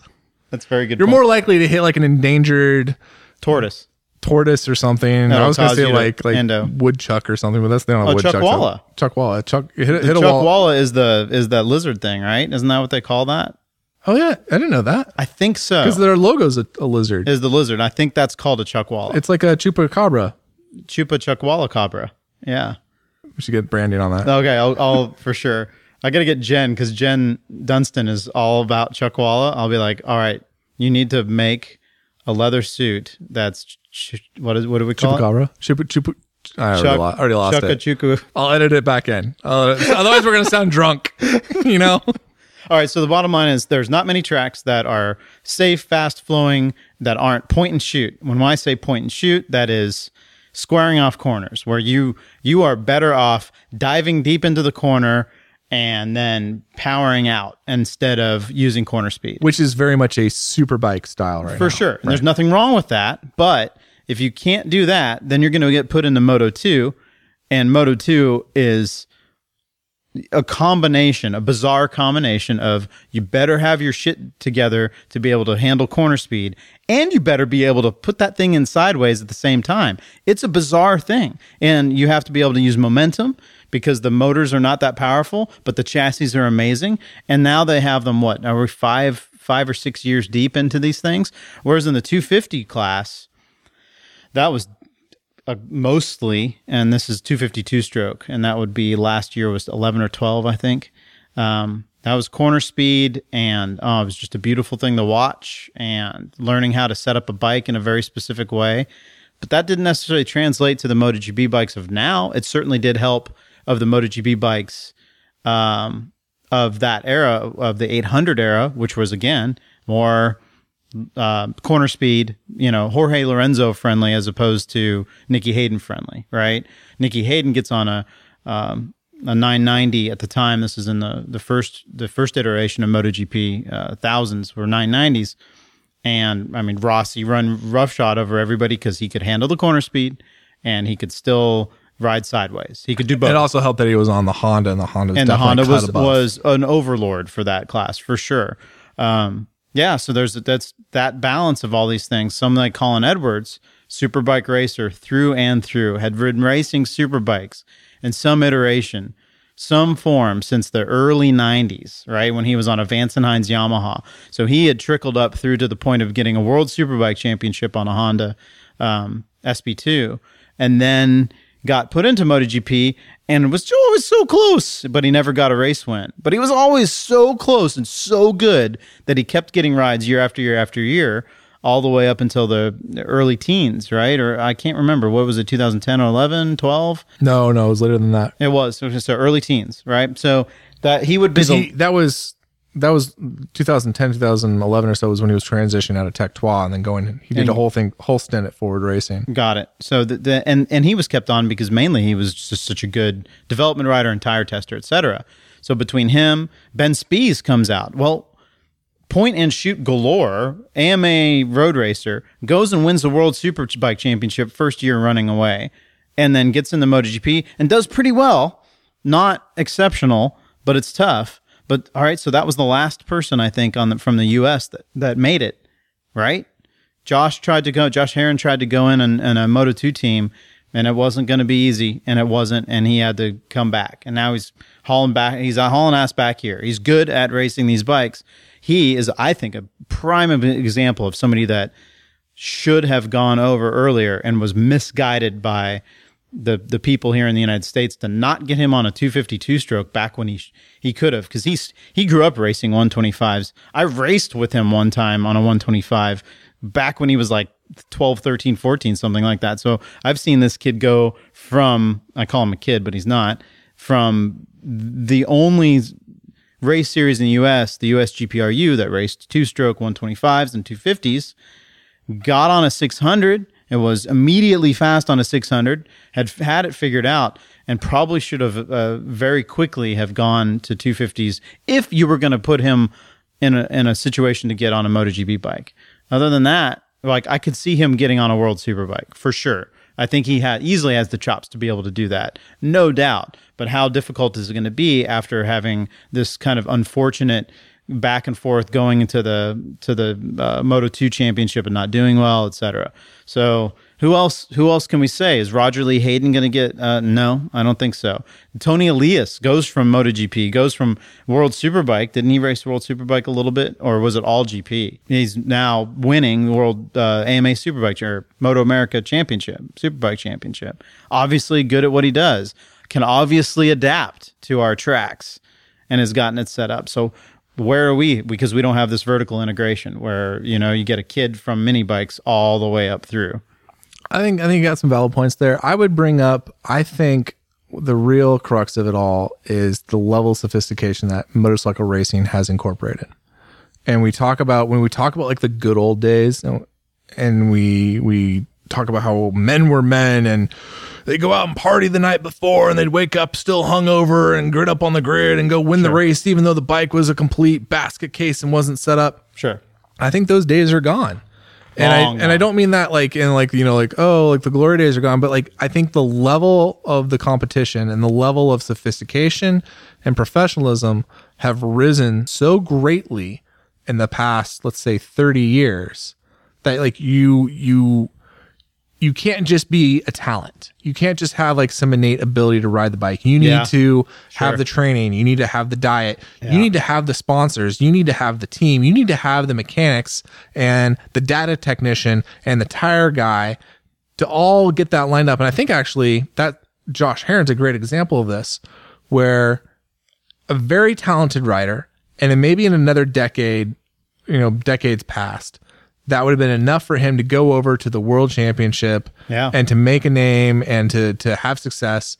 That's very good. You're point. more likely to hit like an endangered tortoise. tortoise or something. That'll I was going to cause say you to like like endo. woodchuck or something, but that's not a Oh, woodchuck. Chuck so- Walla. Chuck Walla. Chuck hit, hit a Chuck wall. Walla is the is that lizard thing, right? Isn't that what they call that? Oh yeah, I didn't know that I think so. because their logo's a, a lizard. Is the lizard? I think that's called a Chuck Walla. It's like a chupacabra. Chupa Chuck Walla Cabra. Yeah. We should get branding on that. Okay, I'll, I'll for sure. I got to get Jen because Jen Dunstan is all about Chuck Walla. I'll be like, all right, you need to make a leather suit that's ch- what is what do we call it? Chupacabra. Chupa, chupa, I already, Chuck- lo- already lost it. Chuku. I'll edit it back in. Uh, otherwise, we're gonna sound drunk. You know. All right, so the bottom line is there's not many tracks that are safe, fast flowing, that aren't point and shoot. When I say point and shoot, that is squaring off corners where you you are better off diving deep into the corner and then powering out instead of using corner speed. Which is very much a super bike style, right? For now. sure. And there's nothing wrong with that, but if you can't do that, then you're going to get put into Moto 2 and Moto 2 is a combination, a bizarre combination of you better have your shit together to be able to handle corner speed, and you better be able to put that thing in sideways at the same time. It's a bizarre thing. And you have to be able to use momentum because the motors are not that powerful, but the chassis are amazing. And now they have them what? Are we five five or six years deep into these things? Whereas in the 250 class, that was uh, mostly, and this is 252 stroke, and that would be last year was 11 or 12, I think. Um, that was corner speed, and oh, it was just a beautiful thing to watch, and learning how to set up a bike in a very specific way. But that didn't necessarily translate to the MotoGP bikes of now. It certainly did help of the MotoGP bikes um, of that era, of the 800 era, which was again more uh, corner speed, you know, Jorge Lorenzo friendly as opposed to Nicky Hayden friendly, right? Nicky Hayden gets on a um, a 990 at the time. This is in the the first the first iteration of MotoGP uh, thousands were 990s, and I mean Rossi run roughshod over everybody because he could handle the corner speed and he could still ride sideways. He could do both It also helped that he was on the Honda, and the Honda and the Honda was was an overlord for that class for sure. Um, yeah, so there's that's that balance of all these things. Someone like Colin Edwards, superbike racer through and through, had ridden racing superbikes in some iteration, some form since the early '90s, right when he was on a Vance and Hines Yamaha. So he had trickled up through to the point of getting a World Superbike Championship on a Honda um, SB2, and then got put into MotoGP and was always so close, but he never got a race win. But he was always so close and so good that he kept getting rides year after year after year, all the way up until the early teens, right? Or I can't remember. What was it, 2010 or 11, 12? No, no, it was later than that. It was. So, so early teens, right? So that he would be he that was that was 2010, 2011 or so was when he was transitioning out of Tech Trois and then going. He did And- a whole thing, whole stint at Forward Racing. Got it. So the, the and and he was kept on because mainly he was just such a good development rider and tire tester, etc. So between him, Ben Spies comes out. Well, point and shoot galore, AMA road racer goes and wins the World Superbike Championship first year running away, and then gets in the MotoGP and does pretty well. Not exceptional, but it's tough. But all right, so that was the last person I think on the, from the U.S. that that made it, right? Josh tried to go. Josh Herrin tried to go in and, and a Moto two team, and it wasn't going to be easy, and it wasn't, and he had to come back, and now he's hauling back. He's hauling ass back here. He's good at racing these bikes. He is, I think, a prime example of somebody that should have gone over earlier and was misguided by the the people here in the United States to not get him on a 252 stroke back when he sh- he could have because he's he grew up racing 125s. I raced with him one time on a 125 back when he was like 12, 13, 14, something like that. So I've seen this kid go from I call him a kid, but he's not from the only race series in the US, the US GPRU that raced two stroke 125s and 250s, got on a 600 and was immediately fast on a 600, had had it figured out, and probably should have uh, very quickly have gone to 250s if you were going to put him in a in a situation to get on a MotoGP bike. Other than that, like I could see him getting on a World Superbike for sure. I think he had easily has the chops to be able to do that, no doubt. But how difficult is it going to be after having this kind of unfortunate back and forth going into the to the uh, Moto 2 championship and not doing well, etc. So who else who else can we say? Is Roger Lee Hayden going to get uh, no, I don't think so. Toni Elias goes from MotoGP, goes from World Superbike. Didn't he race World Superbike a little bit or was it all GP? He's now winning the World uh, AMA Superbike or Moto America Championship, Superbike Championship. Obviously good at what he does. Can obviously adapt to our tracks and has gotten it set up. So where are we because we don't have this vertical integration where you know you get a kid from mini bikes all the way up through I think I think you got some valid points there. I would bring up I think the real crux of it all is the level of sophistication that motorcycle racing has incorporated. And we talk about when we talk about like the good old days and we we talk about how men were men and they go out and party the night before and they'd wake up still hungover and grit up on the grid and go win sure. the race even though the bike was a complete basket case and wasn't set up. Sure. I think those days are gone. And I and I don't mean that like in like you know like oh like the glory days are gone, but like I think the level of the competition and the level of sophistication and professionalism have risen so greatly in the past let's say 30 years that like you you you can't just be a talent. You can't just have like some innate ability to ride the bike. You need yeah, to sure. have the training. You need to have the diet. Yeah. You need to have the sponsors. You need to have the team. You need to have the mechanics and the data technician and the tire guy to all get that lined up. And I think actually that Josh Herrin's a great example of this, where a very talented rider, and maybe in another decade, you know, decades past, that would have been enough for him to go over to the world championship yeah. and to make a name and to to have success.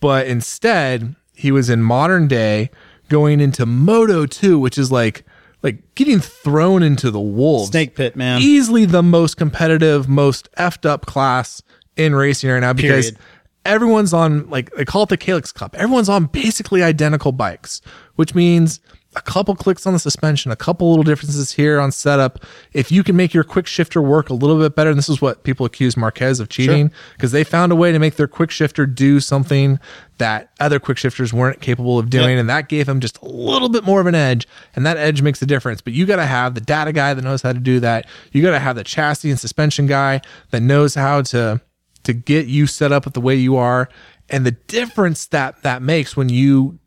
But instead, he was in modern day going into Moto 2, which is like like getting thrown into the wolves. Snake pit, man. Easily the most competitive, most effed up class in racing right now because Period. Everyone's on like they call it the Kalex Cup. Everyone's on basically identical bikes, which means a couple clicks on the suspension, a couple little differences here on setup. If you can make your quick shifter work a little bit better, and this is what people accuse Marquez of cheating because sure. they found a way to make their quick shifter do something that other quick shifters weren't capable of doing. Yep. And that gave him just a little bit more of an edge. And that edge makes a difference. But you got to have the data guy that knows how to do that. You got to have the chassis and suspension guy that knows how to, to get you set up with the way you are. And the difference that that makes when you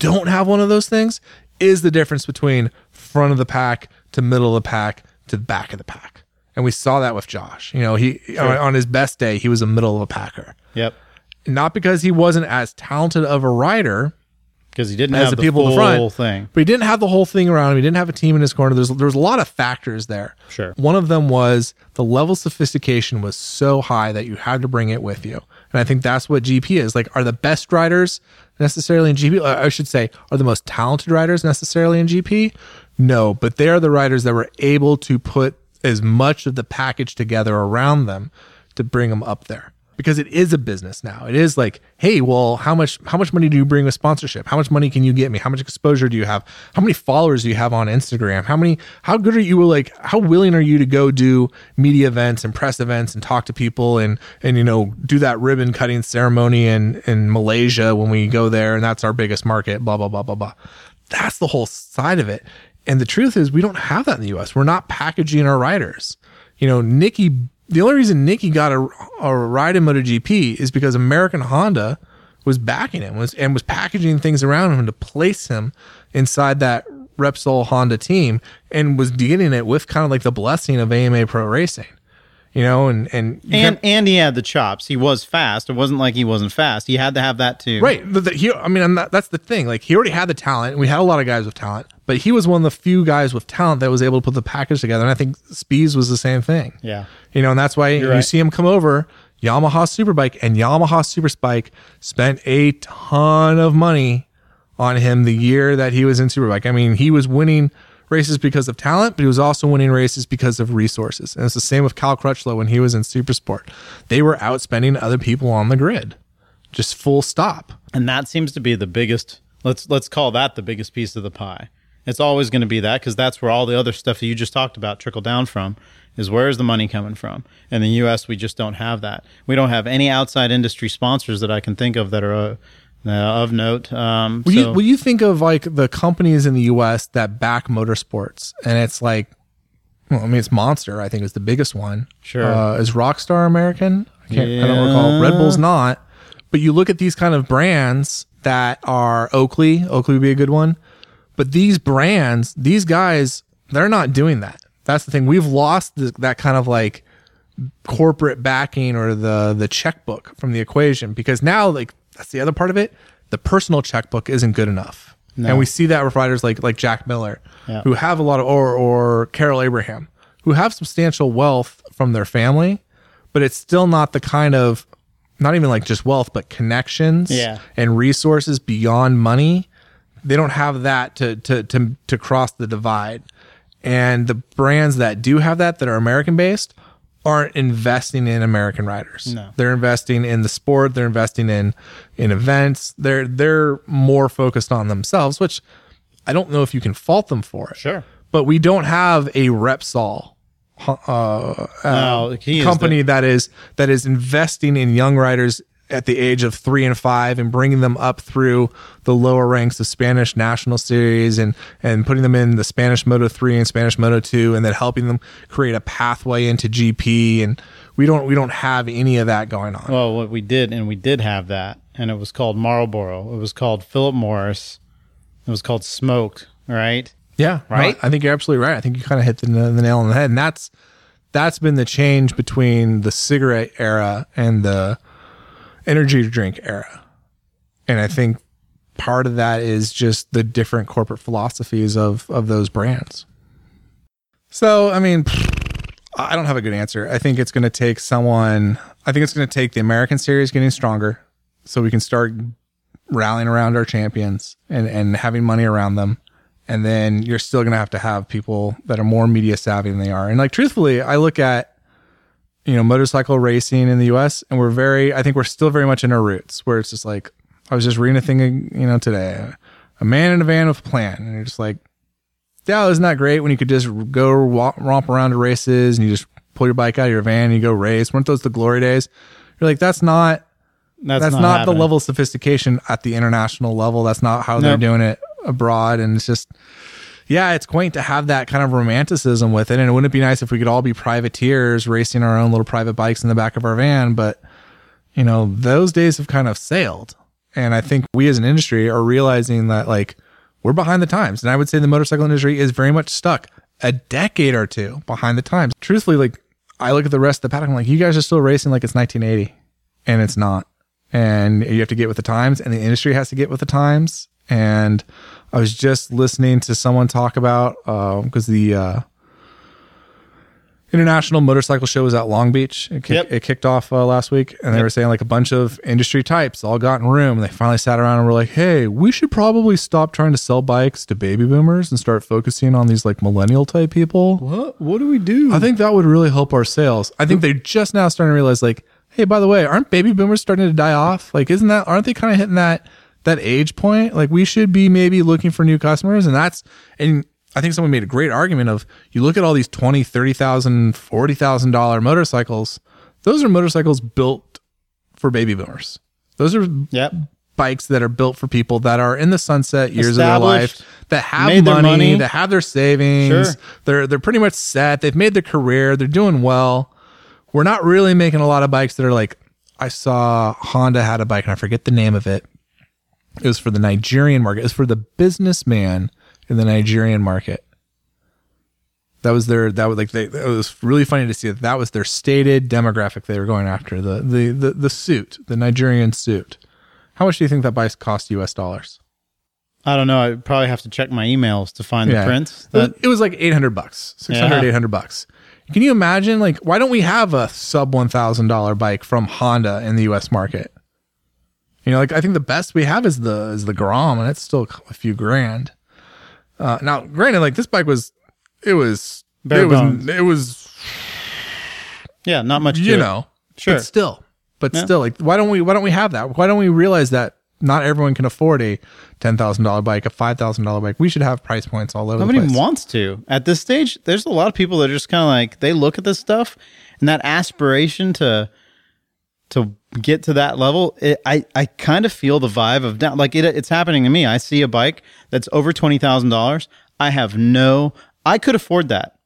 don't have one of those things is the difference between front of the pack to middle of the pack to the back of the pack. And we saw that with Josh. You know, he sure. on his best day, he was a middle of a packer. Yep. Not because he wasn't as talented of a rider, because he didn't have the, the people in the front thing, but he didn't have the whole thing around him. He didn't have a team in his corner. There's there was a lot of factors there. Sure. One of them was the level of sophistication was so high that you had to bring it with you, and I think that's what GP is. Like, are the best riders necessarily in GP? Uh, I should say, are the most talented riders necessarily in GP? No, but they are the riders that were able to put as much of the package together around them to bring them up there because it is a business now. It is like, hey, well, how much how much money do you bring with sponsorship? How much money can you get me? How much exposure do you have? How many followers do you have on Instagram? How many how good are you like how willing are you to go do media events and press events and talk to people and and you know, do that ribbon cutting ceremony in in Malaysia when we go there and that's our biggest market, blah blah blah blah blah. that's the whole side of it. And the truth is, we don't have that in the US. We're not packaging our riders. You know, Nicky, the only reason Nicky got a, a ride in MotoGP is because American Honda was backing him was and was packaging things around him to place him inside that Repsol Honda team and was getting it with kind of like the blessing of AMA Pro Racing. You know, and and And can- and he had the chops. He was fast. It wasn't like he wasn't fast. He had to have that too. Right. But the, he, I mean, not, that's the thing. Like, he already had the talent. We had a lot of guys with talent, but he was one of the few guys with talent that was able to put the package together. And I think Spies was the same thing. Yeah. You know, and that's why you right. see him come over, Yamaha Superbike, and Yamaha Superbike spent a ton of money on him the year that he was in Superbike. I mean, he was winning races because of talent, but he was also winning races because of resources. And it's the same with Cal Crutchlow when he was in Supersport. They were outspending other people on the grid. Just full stop. And that seems to be the biggest. Let's let's call that the biggest piece of the pie. It's always going to be that because that's where all the other stuff that you just talked about trickle down from. Is where is the money coming from? In the U.S., we just don't have that. We don't have any outside industry sponsors that I can think of that are uh, uh, of note. Um, Will, so, you, will you think of like the companies in the US that back motorsports and it's like, well, I mean, it's Monster, I think is the biggest one. Sure. Uh, is Rockstar American? I can't, I don't recall. Red Bull's not. But you look at these kind of brands that are Oakley, Oakley would be a good one. But these brands, these guys, they're not doing that. That's the thing. We've lost the, that kind of like corporate backing or the the checkbook from the equation because now like that's the other part of it. The personal checkbook isn't good enough, and we see that with writers like like Jack Miller, Yeah. who have a lot of or or Karel Abraham, who have substantial wealth from their family, but it's still not the kind of not even like just wealth, but connections Yeah. and resources beyond money. They don't have that to to to to cross the divide. And the brands that do have that that are American based aren't investing in American riders. No. They're investing in the sport, they're investing in in events. They're they're more focused on themselves, which I don't know if you can fault them for it. Sure. But we don't have a Repsol uh, No, he is company that is that is investing in young riders at the age of three and five and bringing them up through the lower ranks of Spanish National Series and and putting them in the Spanish Moto three and Spanish Moto two and then helping them create a pathway into GP and we don't we don't have any of that going on. Well, what we did, and we did have that, and it was called Marlboro. It was called Philip Morris. It was called Smoked. Right. Yeah, no, Right? I think you're absolutely right. I think you kind of hit the, the nail on the head, and that's that's been the change between the cigarette era and the energy drink era. And I think part of that is just the different corporate philosophies of of those brands. So, I mean, I don't have a good answer. I think it's going to take someone. I think it's going to take the American series getting stronger, so we can start rallying around our champions and and having money around them. And then you're still going to have to have people that are more media savvy than they are. And like truthfully, I look at you know motorcycle racing in the U.S. and we're very. I think we're still very much in our roots, where it's just like I was just reading a thing you know today, a man in a van with a plan, and you're just like yeah, isn't that great when you could just go walk, romp around to races and you just pull your bike out of your van and you go race? Weren't those the glory days? You're like, that's not That's, that's not, the level of sophistication at the international level. That's not how they're doing it abroad. And it's just, yeah, it's quaint to have that kind of romanticism with it. And it wouldn't be nice if we could all be privateers racing our own little private bikes in the back of our van? But, you know, those days have kind of sailed. And I think we as an industry are realizing that, like, we're behind the times. And I would say the motorcycle industry is very much stuck a decade or two behind the times. Truthfully, like, I look at the rest of the paddock, I'm like, you guys are still racing like it's 1980, and it's not. And you have to get with the times, and the industry has to get with the times. And I was just listening to someone talk about because the uh, International Motorcycle Show was at Long Beach. It, kick, Yep. it kicked off uh, last week, and they were saying like a bunch of industry types all got in room, and they finally sat around and were like, "Hey, we should probably stop trying to sell bikes to baby boomers and start focusing on these like millennial type people." What? What do we do? I think that would really help our sales. I think they're just now starting to realize, like, hey, by the way, aren't baby boomers starting to die off? Like, isn't that aren't they kind of hitting that that age point? Like, we should be maybe looking for new customers, and that's and I think someone made a great argument of you look at all these twenty, thirty thousand, forty thousand dollar motorcycles. Those are motorcycles built for baby boomers. Those are Yep. bikes that are built for people that are in the sunset years of their life that have money, money. that have their savings. Sure. They're they're pretty much set. They've made their career. They're doing well. We're not really making a lot of bikes that are like I saw Honda had a bike and I forget the name of it. It was for the Nigerian market. It was for the businessman in the Nigerian market. That was their that was like they it was really funny to see that that was their stated demographic they were going after the the the, the suit the Nigerian suit. How much do you think that bike cost U.S. dollars? I don't know. I probably have to check my emails to find Yeah. the prints. It was, That, it was like 800 bucks, 600, Yeah. 800 bucks. Can you imagine like why don't we have a sub $1,000 bike from Honda in the US market? You know, like I think the best we have is the is the Grom and it's still a few grand. Uh, now, granted like this bike was it was Bare it was it was yeah, not much. You it. know, Sure. but still, but Yeah. still like why don't we why don't we have that? Why don't we realize that not everyone can afford a $10,000 bike, a $5,000 bike. We should have price points all over Nobody the place. wants to. At this stage, there's a lot of people that are just kind of like they look at this stuff and that aspiration to to get to that level. It, I I kind of feel the vibe of down. Like it, it's happening to me. I see a bike that's over twenty thousand dollars. I have no. I could afford that.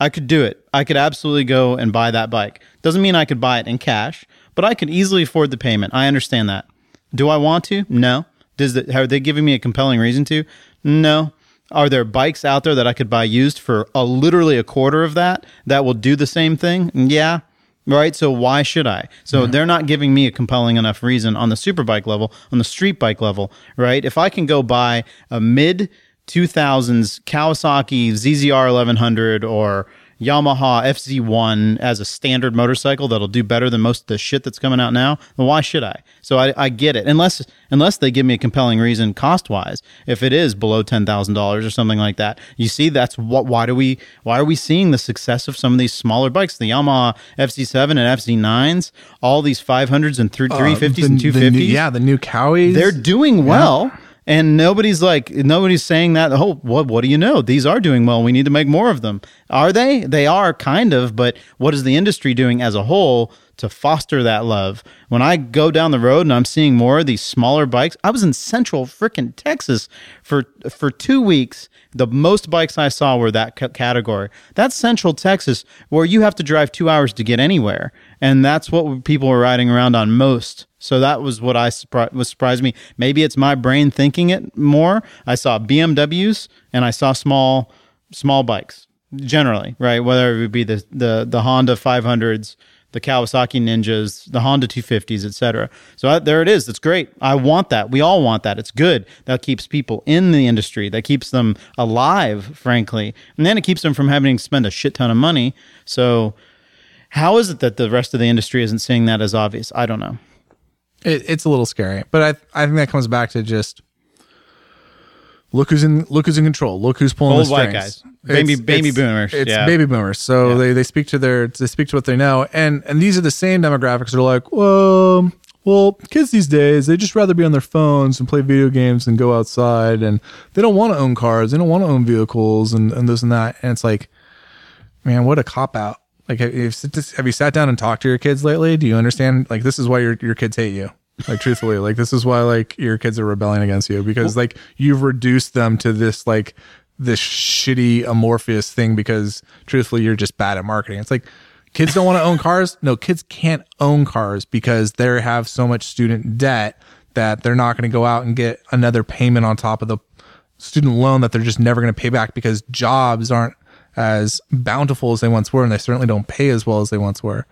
I could do it. I could absolutely go and buy that bike. Doesn't mean I could buy it in cash, but I could easily afford the payment. I understand that. Do I want to? No. Does the, are they giving me a compelling reason to? No. Are there bikes out there that I could buy used for a literally a quarter of that that will do the same thing? Yeah. Right. So why should I? So mm-hmm. they're not giving me a compelling enough reason on the superbike level, on the street bike level, right? If I can go buy a mid 2000s Kawasaki ZZR 1100 or Yamaha FZ1 as a standard motorcycle that'll do better than most of the shit that's coming out now, then why should I? So I, I get it. Unless unless they give me a compelling reason cost wise, if it is below ten thousand dollars or something like that. You see, that's what why do we why are we seeing the success of some of these smaller bikes? The Yamaha FZ7 and FZ9s, all these 500s and three- 350s and Uh, The- 250s. yeah, the new Cowies. They're doing well. And nobody's like nobody's saying that. Oh, what what do you know? These are doing well. We need to make more of them. Are they? They are kind of. But what is the industry doing as a whole to foster that love? When I go down the road and I'm seeing more of these smaller bikes, I was in Central freaking Texas for for two weeks. The most bikes I saw were that c- category. That's Central Texas, where you have to drive two hours to get anywhere, and that's what people were riding around on most. So that was what I surpri- was surprised me. Maybe it's my brain thinking it more. I saw BMWs and I saw small small bikes generally, right? Whether it would be the the the Honda 500s, the Kawasaki Ninjas, the Honda 250s, etc. So I, there it is. It's great. I want that. We all want that. It's good. That keeps people in the industry. That keeps them alive, frankly, and then it keeps them from having to spend a shit ton of money. So. How is it that the rest of the industry isn't seeing that as obvious? I don't know. It, it's a little scary, but I I think that comes back to just look who's in look who's in control, look who's pulling Old the white strings. guys. Baby- It's- baby it's- boomers, It's yeah. baby boomers, so Yeah. they they speak to their they speak to what they know, and and these are the same demographics that are like, well, well, kids these days they just rather be on their phones and play video games than go outside, and they don't want to own cars, they don't want to own vehicles, and and this and that, and it's like, man, what a cop out. Like, have you, have you sat down and talked to your kids lately? Do you understand? Like, this is why your your kids hate you. Like, truthfully, like this is why like your kids are rebelling against you because like you've reduced them to this like this shitty amorphous thing because truthfully you're just bad at marketing. It's like kids don't want to own cars. No, kids can't own cars because they have so much student debt that they're not going to go out and get another payment on top of the student loan that they're just never going to pay back because jobs aren't as bountiful as they once were and they certainly don't pay as well as they once were.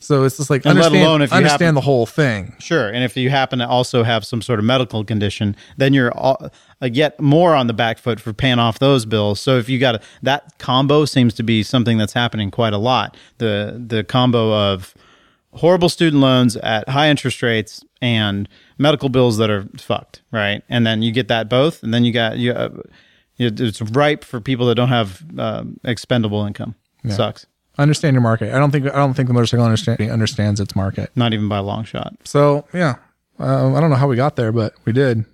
So it's just like And let alone if you understand happen- the whole thing. Sure, and if you happen to also have some sort of medical condition, then you're all, uh, yet more on the back foot for paying off those bills. So if you got a, that combo seems to be something that's happening quite a lot. The the combo of horrible student loans at high interest rates and medical bills that are fucked, right? And then you get that both, and then you got you. Uh, it's ripe for people that don't have um, expendable income. Sucks. Understand your market. I don't think I don't think the motorcycle industry understands its market. Not even by a long shot. So yeah, um, I don't know how we got there, but we did.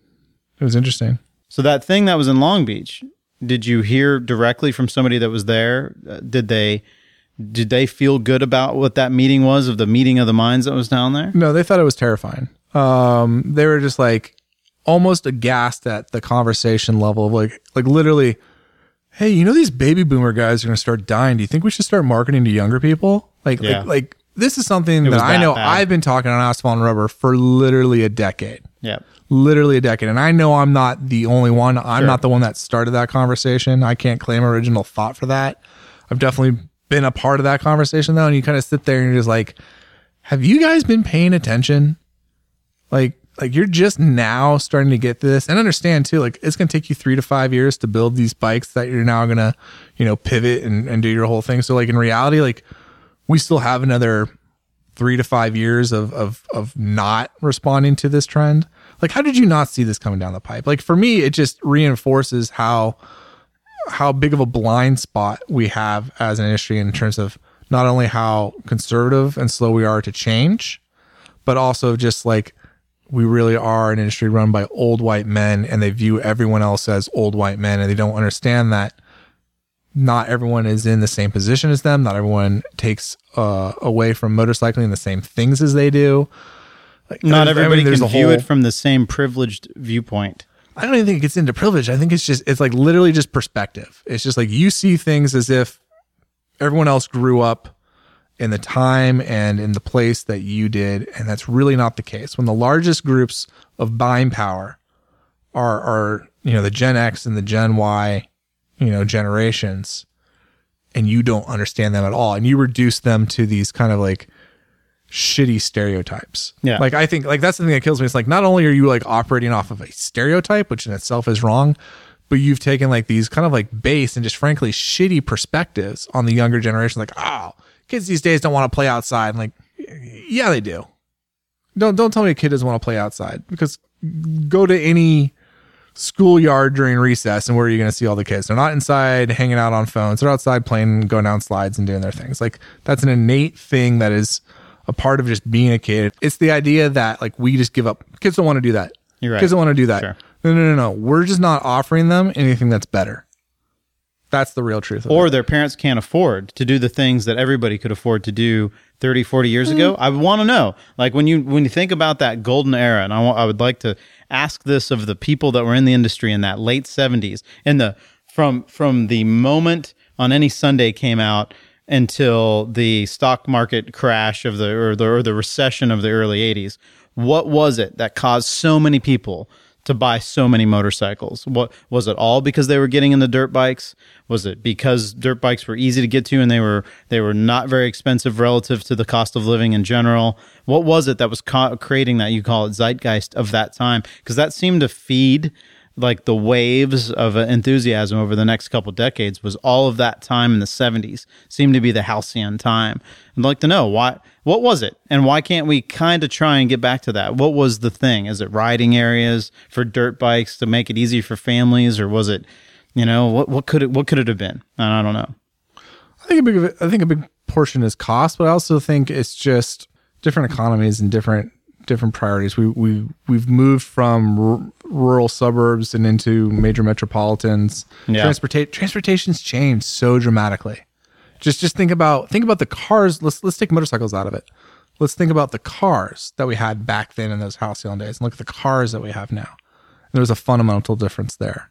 It was interesting. So that thing that was in Long Beach, did you hear directly from somebody that was there? Uh, did they did they feel good about what that meeting was of the meeting of the minds that was down there? No, they thought it was terrifying. um, they were just like almost aghast at the conversation level of like, like literally, hey, you know these baby boomer guys are going to start dying. Do you think we should start marketing to younger people? Like, Yeah. like, like this is something that was I know bad. I've been talking on asphalt and rubber for literally a decade Yeah. literally a decade. And I know I'm not the only one. I'm Sure. not the one that started that conversation. I can't claim original thought for that. I've definitely been a part of that conversation though. And you kind of sit there and you're just like, have you guys been paying attention? Like, like you're just now starting to get this and understand too, like it's going to take you three to five years to build these bikes that you're now going to, you know, pivot and, and do your whole thing. So like in reality, like we still have another three to five years of of of not responding to this trend. Like, how did you not see this coming down the pipe? Like for me, it just reinforces how how big of a blind spot we have as an industry in terms of not only how conservative and slow we are to change, but also just like we really are an industry run by old white men and they view everyone else as old white men and they don't understand that not everyone is in the same position as them. Not everyone takes uh, away from motorcycling the same things as they do. Like, Not I mean, everybody can view whole- it from the same privileged viewpoint. I don't even think it gets into privilege. I think it's just it's like literally just perspective. It's just like you see things as if everyone else grew up in the time and in the place that you did, and that's really not the case. When the largest groups of buying power are are you know the Gen X and the Gen Y, you know generations, and you don't understand them at all, and you reduce them to these kind of like shitty stereotypes. Yeah. Like I think like that's the thing that kills me. It's like not only are you like operating off of a stereotype, which in itself is wrong, but you've taken like these kind of like base and just frankly shitty perspectives on the younger generation. Like, oh, kids these days don't want to play outside. And like, yeah, they do. Don't don't tell me a kid doesn't want to play outside because go to any schoolyard during recess and where are you going to see all the kids? They're not inside hanging out on phones. They're outside playing, going down slides and doing their things. Like that's an innate thing that is a part of just being a kid. It's the idea that like we just give up. Kids don't want to do that. You're right. Kids don't want to do that. Sure. No, no, no, no. We're just not offering them anything that's better. That's the real truth. Or it. their parents can't afford to do the things that everybody could afford to do 30, 40 years ago. Mm-hmm. I want to know. Like when you when you think about that golden era, and I, wa- I would like to ask this of the people that were in the industry in that late 70s, in the from from the moment on any Sunday came out until the stock market crash of the or the or the recession of the early 80s. What was it that caused so many people to buy so many motorcycles? What was it all because they were getting into dirt bikes? Was it because dirt bikes were easy to get to and they were they were not very expensive relative to the cost of living in general? What was it that was ca- creating that you call it zeitgeist of that time? Because that seemed to feed like the waves of enthusiasm over the next couple decades was all of that time in the 70s seemed to be the halcyon time i'd like to know why what was it and why can't we kind of try and get back to that what was the thing is it riding areas for dirt bikes to make it easy for families or was it you know what what could it what could it have been i don't know I think a big I think a big portion is cost, but I also think it's just different economies and different different priorities. We we we've moved from r- rural suburbs and into major metropolitans. Yeah. Transporta- transportation's changed so dramatically. Just just think about think about the cars. Let's let's take motorcycles out of it. Let's think about the cars that we had back then in those halcyon days, and look at the cars that we have now. There's a fundamental difference there.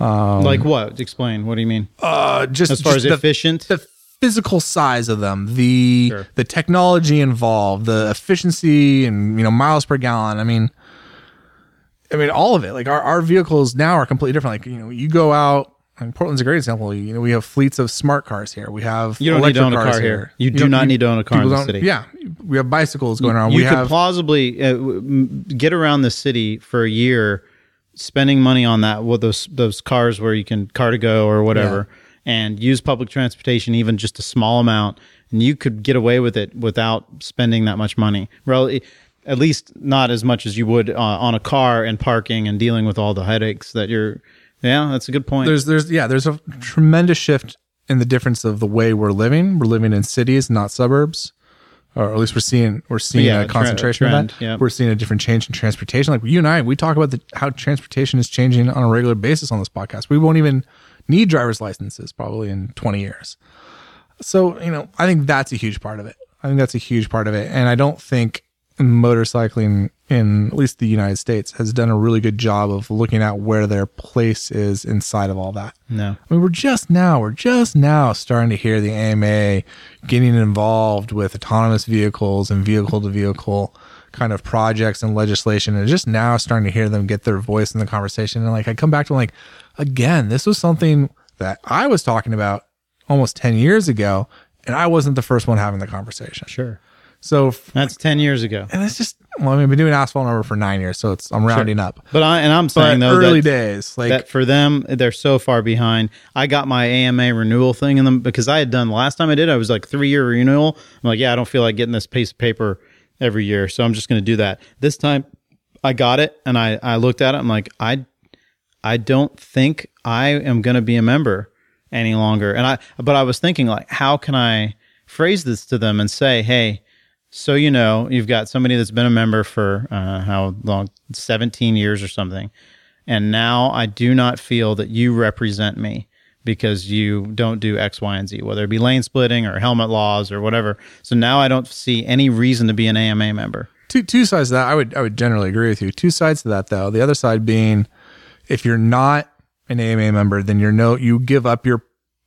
like what explain what do you mean Uh, just as far just as the- efficient the physical size of them, the Sure. the technology involved, the efficiency and you know miles per gallon. I mean, I mean all of it. Like our, our vehicles now are completely different. Like you know, you go out. Portland's a great example. You know, we have fleets of smart cars here. We have You don't need to electric own a cars car here. You do don't- not need to own a car in the city. Yeah, we have bicycles going around. you we could have plausibly uh, get around the city for a year spending money on that with those those cars where you can car to go or whatever and use public transportation even just a small amount and you could get away with it without spending that much money Rel- at least not as much as you would uh, on a car and parking and dealing with all the headaches that you're yeah that's a good point there's there's yeah there's a tremendous shift in the difference of the way we're living. We're living in cities, not suburbs, or at least we're seeing we're seeing Yeah, a concentration trend, of that. yeah. We're seeing a different change in transportation. Like you and I, we talk about the, how transportation is changing on a regular basis on this podcast. We won't even need driver's licenses probably in 20 years. So you know, I think that's a huge part of it. I think that's a huge part of it, and I don't think motorcycling in at least the United States has done a really good job of looking at where their place is inside of all that. No. I mean, we're just now, we're just now starting to hear the AMA getting involved with autonomous vehicles and vehicle to vehicle kind of projects and legislation, and just now starting to hear them get their voice in the conversation. And like, I come back to like, again, this was something that I was talking about almost 10 years ago, and I wasn't the first one having the conversation. Sure. So, f- That's 10 years ago. and it's just, well, I mean, I've been doing asphalt number for nine years, so it's, I'm rounding up. But I and I'm But saying though early days, like, that for them they're so far behind. I got my AMA renewal thing in them because I had done last time I did I was like 3 year renewal. I'm like, yeah, I don't feel like getting this piece of paper every year, so I'm just going to do that. This time I got it and I I looked at it I'm like, I I don't think I am going to be a member any longer. And I but I was thinking like how can I phrase this to them and say, "Hey, so you know, you've got somebody that's been a member for uh, how long? 17 years or something. And now I do not feel that you represent me because you don't do X, Y, and Z, whether it be lane splitting or helmet laws or whatever. So now I don't see any reason to be an AMA member. two two sides to that. I would I would generally agree with you. Two sides to that though. The other side being, if you're not an AMA member, then you're no you give up your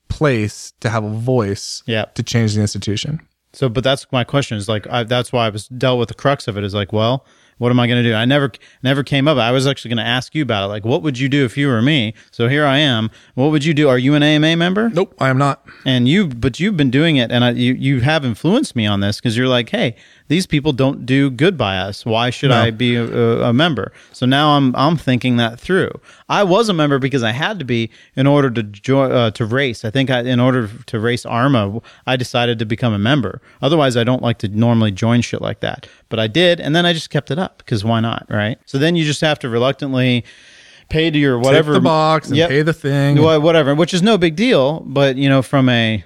place to have a voice Yeah. to change the institution. So, but that's my question is like, I, that's why I was dealt with the crux of it is like, well, what am I going to do? I never, never came up. I was actually going to ask you about it. Like, what would you do if you were me? So here I am. What would you do? Are you an AMA member? Nope, I am not. And you, but you've been doing it, and I, you, you have influenced me on this because you're like, hey, these people don't do good by us. Why should No. I be a, a member? So now I'm, I'm thinking that through. I was a member because I had to be in order to join, uh, to race. I think I, in order to race Arma, I decided to become a member. Otherwise, I don't like to normally join shit like that. But I did, and then I just kept it up because why not, right? So then you just have to reluctantly pay to your whatever Tick the box and Yep. pay the thing. Whatever, which is no big deal. But you know, from a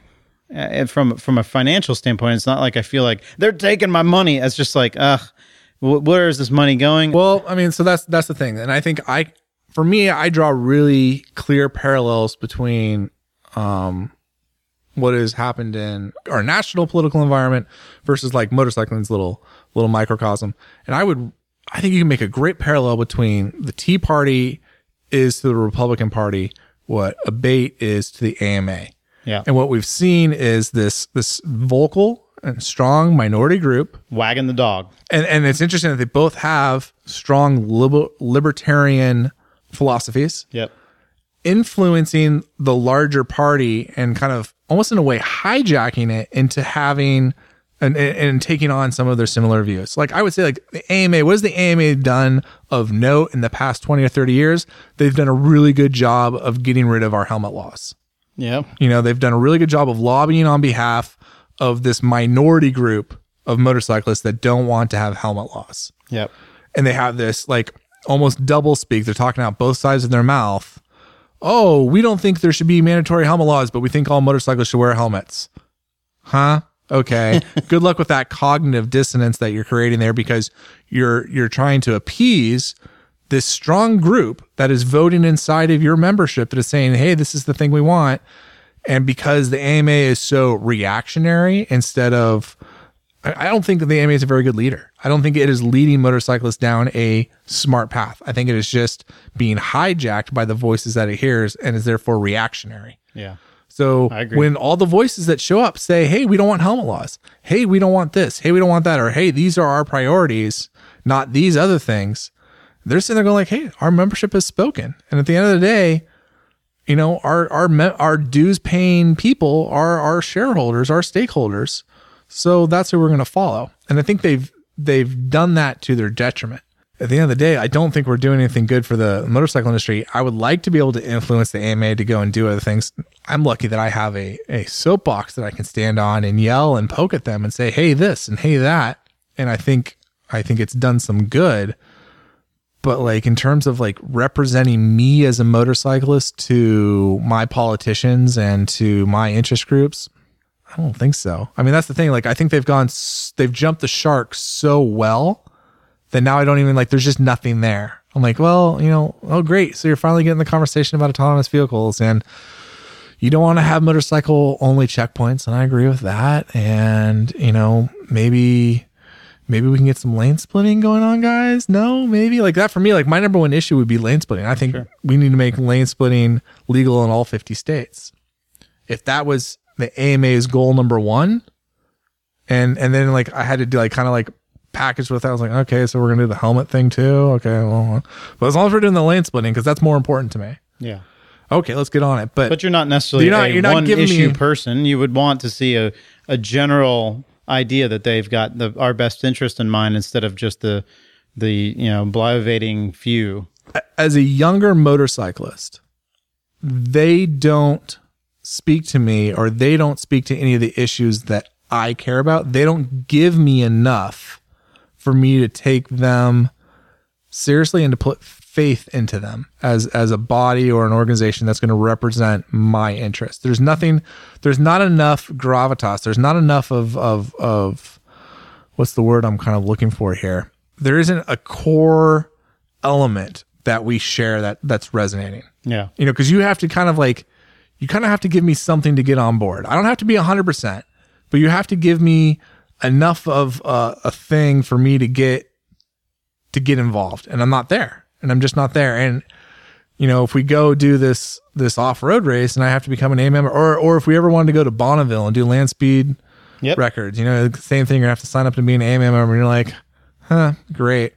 uh, from from a financial standpoint, it's not like I feel like they're taking my money. It's just like, ugh, wh- where is this money going? Well, I mean, so that's that's the thing, and I think I, for me, I draw really clear parallels between um, what has happened in our national political environment versus like motorcycling's little little microcosm, and I would, I think you can make a great parallel between the Tea Party is to the Republican Party what Abate is to the AMA. Yeah, And what we've seen is this this vocal and strong minority group wagging the dog. and and it's interesting that they both have strong liber- libertarian philosophies Yep. influencing the larger party and kind of almost in a way hijacking it into having and, and, and taking on some of their similar views. Like I would say, like the AMA, what has the AMA done of note in the past 20 or 30 years? They've done a really good job of getting rid of our helmet laws. Yep. You know, they've done a really good job of lobbying on behalf of this minority group of motorcyclists that don't want to have helmet laws. Yep. And they have this like almost double speak. They're talking out both sides of their mouth. Oh, we don't think there should be mandatory helmet laws, but we think all motorcyclists should wear helmets. Huh? Okay. Good luck with that cognitive dissonance that you're creating there because you're you're trying to appease this strong group that is voting inside of your membership that is saying, "Hey, this is the thing we want." And because the AMA is so reactionary instead of I don't think that the AMA is a very good leader. I don't think it is leading motorcyclists down a smart path. I think it is just being hijacked by the voices that it hears and is therefore reactionary. Yeah. So when all the voices that show up say, "Hey, we don't want helmet laws. Hey, we don't want this. Hey, we don't want that," or "Hey, these are our priorities, not these other things," they're sitting there going like, "Hey, our membership has spoken." And at the end of the day, you know, our our our dues paying people are our shareholders, our stakeholders. So that's who we're going to follow. And I think they've they've done that to their detriment. At the end of the day, I don't think we're doing anything good for the motorcycle industry. I would like to be able to influence the AMA to go and do other things. I'm lucky that I have a, a soapbox that I can stand on and yell and poke at them and say, hey, this and hey, that. And I think I think it's done some good. But like in terms of like representing me as a motorcyclist to my politicians and to my interest groups, I don't think so. I mean, that's the thing. Like, I think they've gone, they've jumped the shark so well that now I don't even like, there's just nothing there. I'm like, well, you know, oh, great. So you're finally getting the conversation about autonomous vehicles and you don't want to have motorcycle only checkpoints. And I agree with that. And, you know, maybe, maybe we can get some lane splitting going on, guys. No, maybe like that for me. Like my number one issue would be lane splitting. I think we need to make lane splitting legal in all 50 states. If that was the AMA's goal number one, and and then like I had to do like kind of like package with that. I was like, okay, so we're gonna do the helmet thing too. Okay, well, but as long as we're doing the lane splitting, because that's more important to me. Yeah. Okay, let's get on it. But, But you're not necessarily You're not- a you're not one issue me- person. You would want to see a, a general idea that they've got the our best interest in mind instead of just the the you know bloviating few. as a younger motorcyclist, they don't speak to me or they don't speak to any of the issues that I care about. They don't give me enough for me to take them seriously and to put faith into them as as a body or an organization that's going to represent my interest. There's nothing there's not enough gravitas. There's not enough of of of what's the word I'm kind of looking for here? There isn't a core element that we share that that's resonating. Yeah. You know, because you have to kind of like, you kind of have to give me something to get on board. I don't have to be 100%, but you have to give me enough of uh, a thing for me to get to get involved and i'm not there and i'm just not there and you know if we go do this this off-road race and i have to become an a member or or if we ever wanted to go to bonneville and do land speed Yep. records you know the same thing you're gonna have to sign up to be an a member and you're like huh great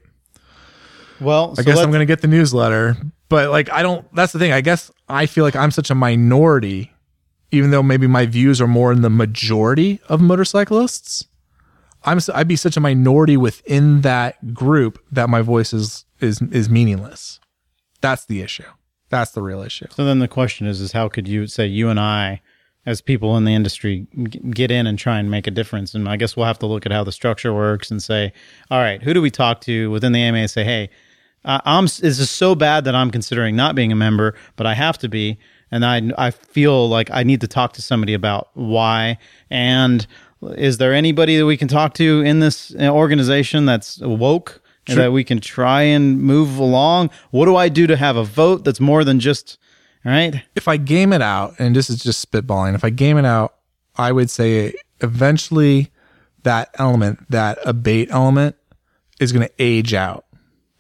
Well, I guess I'm going to get the newsletter, but like I don't. That's the thing. I guess I feel like I'm such a minority, even though maybe my views are more in the majority of motorcyclists. I'm I'd be such a minority within that group that my voice is is is meaningless. That's the issue. That's the real issue. So then the question is, is how could you say you and I, as people in the industry, g- get in and try and make a difference? And I guess we'll have to look at how the structure works and say, all right, who do we talk to within the AMA and say, hey, I- I'm this is so bad that I'm considering not being a member, but I have to be, and I I feel like I need to talk to somebody about why. And is there anybody that we can talk to in this uh, organization that's woke? And That we can try and move along. What do I do to have a vote that's more than just right? if I game it out, and this is just spitballing, if I game it out, I would say eventually that element, that abate element, is going to age out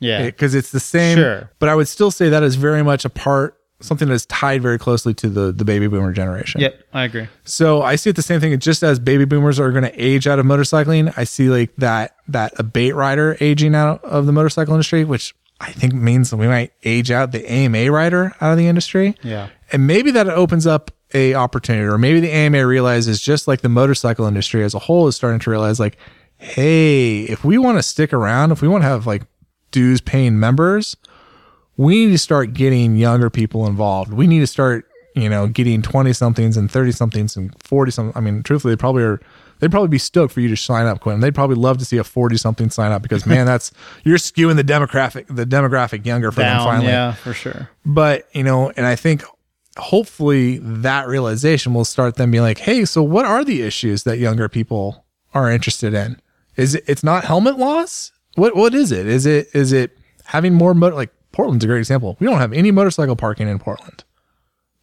Yeah. because it's the same. Sure. But I would still say that is very much a part, something that is tied very closely to the the baby boomer generation. Yep, I agree. So I see it the same thing. Just as baby boomers are going to age out of motorcycling, I see like that that abate rider aging out of the motorcycle industry, which I think means that we might age out the AMA rider out of the industry. Yeah. And maybe that opens up a opportunity, or maybe the AMA realizes just like the motorcycle industry as a whole is starting to realize like, hey, if we want to stick around, if we want to have like dues paying members, we need to start getting younger people involved. We need to start, you know, getting 20 somethings and 30 somethings and 40 something. I mean, truthfully, they probably are, they'd probably be stoked for you to sign up, Quentin. They'd probably love to see a 40 something sign up because, man, that's, you're skewing the demographic, the demographic younger for them finally. yeah, for sure. But, you know, and I think hopefully that realization will start them being like, hey, so what are the issues that younger people are interested in? Is it, it's not helmet laws? What, what is it? Is it, is it having more motor, like Portland's a great example. We don't have any motorcycle parking in Portland.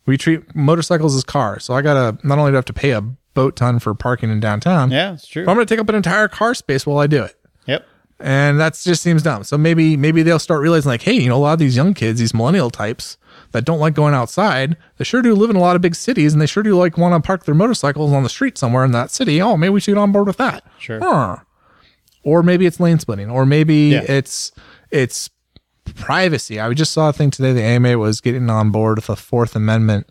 We treat motorcycles as cars. So I gotta, not only do I have to pay a boat ton for parking in downtown, Yeah, it's true. I'm gonna take up an entire car space while I do it Yep. and that just seems dumb. So maybe maybe they'll start realizing like, hey, you know, a lot of these young kids, these millennial types that don't like going outside, they sure do live in a lot of big cities, and they sure do like want to park their motorcycles on the street somewhere in that city. Oh, maybe we should get on board with that. Sure. Huh. Or maybe it's lane splitting, or maybe Yeah. it's it's privacy. I just saw a thing today. The AMA was getting on board with a Fourth Amendment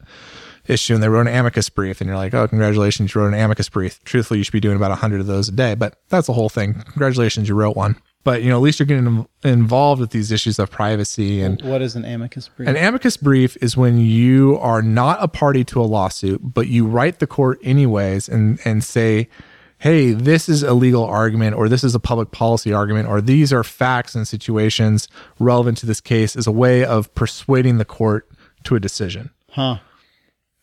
issue, and they wrote an amicus brief. And you're like, oh, congratulations, you wrote an amicus brief. Truthfully, you should be doing about hundred of those a day, but that's the whole thing. Congratulations, you wrote one. But you know, at least you're getting involved with these issues of privacy and What is an amicus brief? an amicus brief is when you are not a party to a lawsuit, but you write the court anyways and, and say, hey, this is a legal argument, or this is a public policy argument, or these are facts and situations relevant to this case as a way of persuading the court to a decision. huh.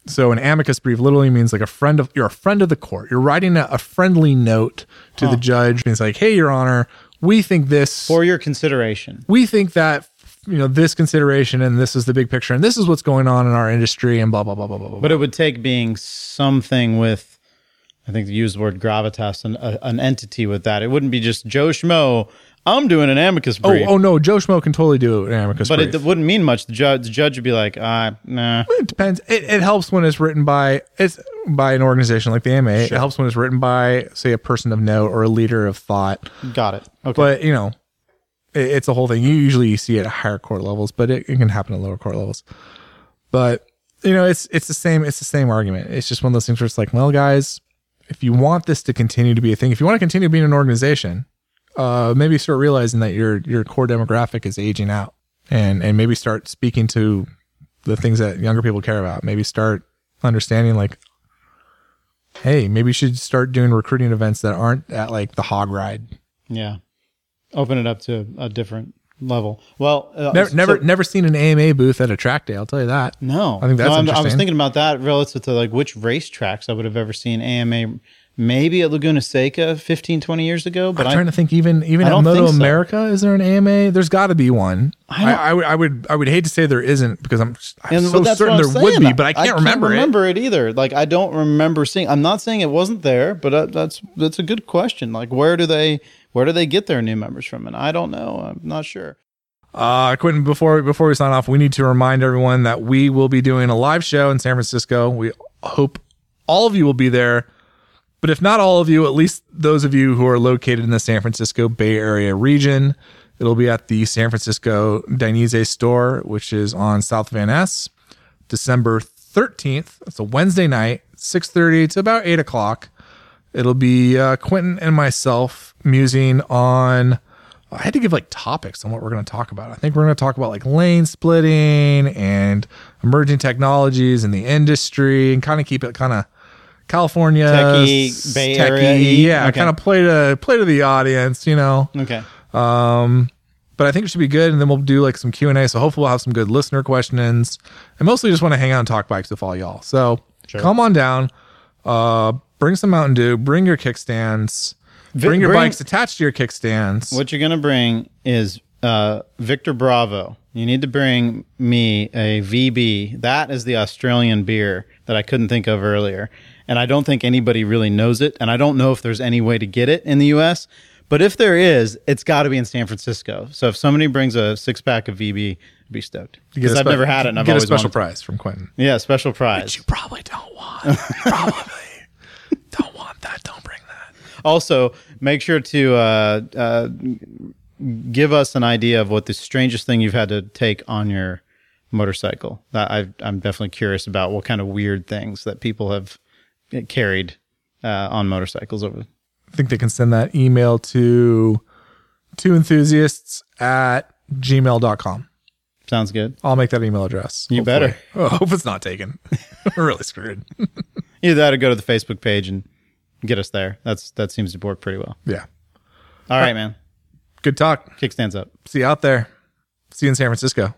So an amicus brief literally means like a friend of you're a friend of the court. You're writing a, a friendly note to the judge. It's like, hey, Your Honor, we think this For your consideration. we think that you know this consideration and this is the big picture and this is what's going on in our industry and blah blah blah blah blah blah. But it would take being something with I think you used the word gravitas, an, a, an entity with that. It wouldn't be just Joe Schmo. I'm doing an amicus Oh, brief. oh no, Joe Schmo can totally do an amicus but brief. it wouldn't mean much. The judge, the judge would be like, ah, nah. It depends. It, it helps when it's written by it's by an organization like the AMA. It helps when it's written by, say, a person of note or a leader of thought. Got it. Okay. But you know, it, it's a whole thing. You usually see it at higher court levels, but it, it can happen at lower court levels. But you know, it's it's the same. It's the same argument. It's just one of those things where it's like, well, guys, if you want this to continue to be a thing, if you want to continue being an organization, uh, maybe start realizing that your your core demographic is aging out, and and maybe start speaking to the things that younger people care about. Maybe start understanding like, hey, maybe you should start doing recruiting events that aren't at like the hog ride. yeah. Open it up to a different level. Well, uh, Never, so- never, never seen an AMA booth at a track day. I'll tell you that. No, I think that's no, I was thinking about that relative to like which racetracks I would have ever seen AMA. Maybe at Laguna Seca 15, 20 years ago, but I'm I, trying to think. Even even I at Moto so. America, is there an AMA? There's got to be one. I I, I, would I would I would hate to say there isn't because I'm, I'm and so certain there I'm would saying. be, but I can't, remember, can't remember it. either. Like I don't remember seeing. I'm not saying it wasn't there, but uh, that's that's a good question. Like where do they where do they get their new members from? And I don't know. I'm not sure. Uh, Quentin, before before we sign off, we need to remind everyone that we will be doing a live show in San Francisco. We hope all of you will be there. But if not all of you, at least those of you who are located in the San Francisco Bay Area region, it'll be at the San Francisco Dainese store, which is on South Van Ness, December 13th. It's a Wednesday night, 6.30 to about 8 o'clock. It'll be uh, Quentin and myself musing on. I had to give like topics on what we're going to talk about. I think we're going to talk about like lane splitting and emerging technologies in the industry and kind of keep it kind of California Techie, Bay techie, Area-y? Yeah, Okay. kind of play to play to the audience, you know. Okay. Um, but I think it should be good, and then we'll do like some Q and A. So hopefully we'll have some good listener questions, and mostly just want to hang out and talk bikes with all y'all. So come on down, uh, bring some Mountain Dew, bring your kickstands, Vi- bring your bring- bikes attached to your kickstands. What you're gonna bring is uh, Victor Bravo. You need to bring me a VB. That is the Australian beer that I couldn't think of earlier, and I don't think anybody really knows it. And I don't know if there's any way to get it in the U.S. But if there is, it's got to be in San Francisco. So if somebody brings a six pack of VB, I'd be stoked You get a because I've never had it. and I've get a special wanted- prize from Quentin. Yeah, special prize. You probably don't want. probably don't want that. Don't bring that. Also, make sure to uh, uh, give us an idea of what the strangest thing you've had to take on your motorcycle. That I, I'm definitely curious about what kind of weird things that people have carried uh, on motorcycles over. I think they can send that email to two enthusiasts at gmail.com. Sounds good. I'll make that email address. You hopefully. better. Oh, I hope it's not taken. We're really screwed. Either that or go to the Facebook page and get us there. That's that seems to work pretty well. Yeah. All right, man. Good talk. Kickstands up. See you out there. See you in San Francisco.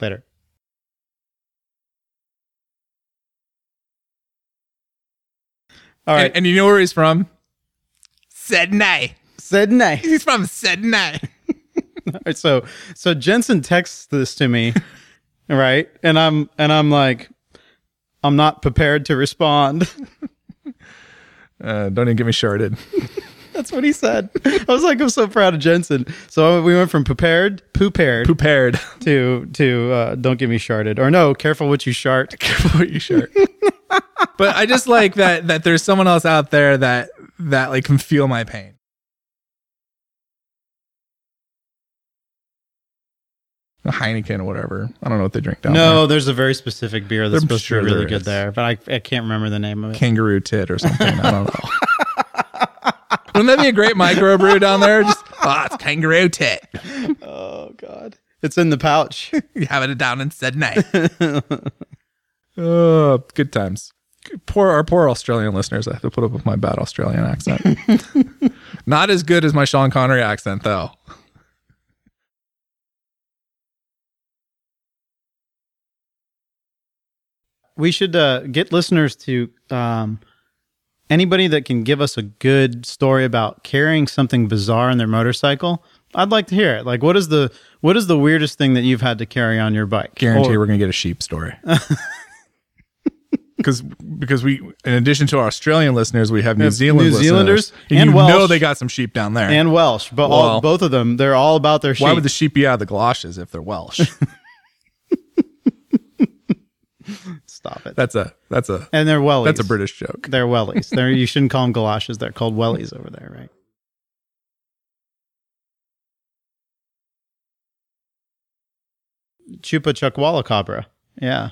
Later. All right. And, and you know where he's from? Sydney. Sydney. He's from Sydney. All right, so so Jensen texts this to me, right? And I'm and I'm like, I'm not prepared to respond. Uh, don't even get me started. That's what he said. I was like, I'm so proud of Jensen. So we went from prepared, poo-paired Prepared. to to uh, don't get me sharted or no, careful what you shart. Careful what you shirt. but I just like that that there's someone else out there that that like can feel my pain. A Heineken or whatever. I don't know what they drink down there. No, there's a very specific beer that's supposed sure to be really good is. there, but I, I can't remember the name of it. Kangaroo tit or something. I don't know. Wouldn't that be a great microbrew down there? Just ah, it's kangaroo tit. Oh God, it's in the pouch. You have it down in Sydney. oh, good times. Poor our poor Australian listeners. I have to put up with my bad Australian accent. Not as good as my Sean Connery accent, though. We should uh, get listeners to um, anybody that can give us a good story about carrying something bizarre on their motorcycle. I'd like to hear it. Like, what is the what is the weirdest thing that you've had to carry on your bike? Guarantee Or- we're gonna get a sheep story. because because we in addition to our Australian listeners, we have New Zealand New listeners. Zealanders and, and you Welsh. know they got some sheep down there. and Welsh, but all, both of them, they're all about their sheep. Why would the sheep be out of the galoshes if they're Welsh? Stop it. that's a that's a and they're wellies. that's a British joke. They're wellies. They're, you shouldn't call them galoshes. They're called wellies over there, right? Chupa chukwalacabra. Yeah.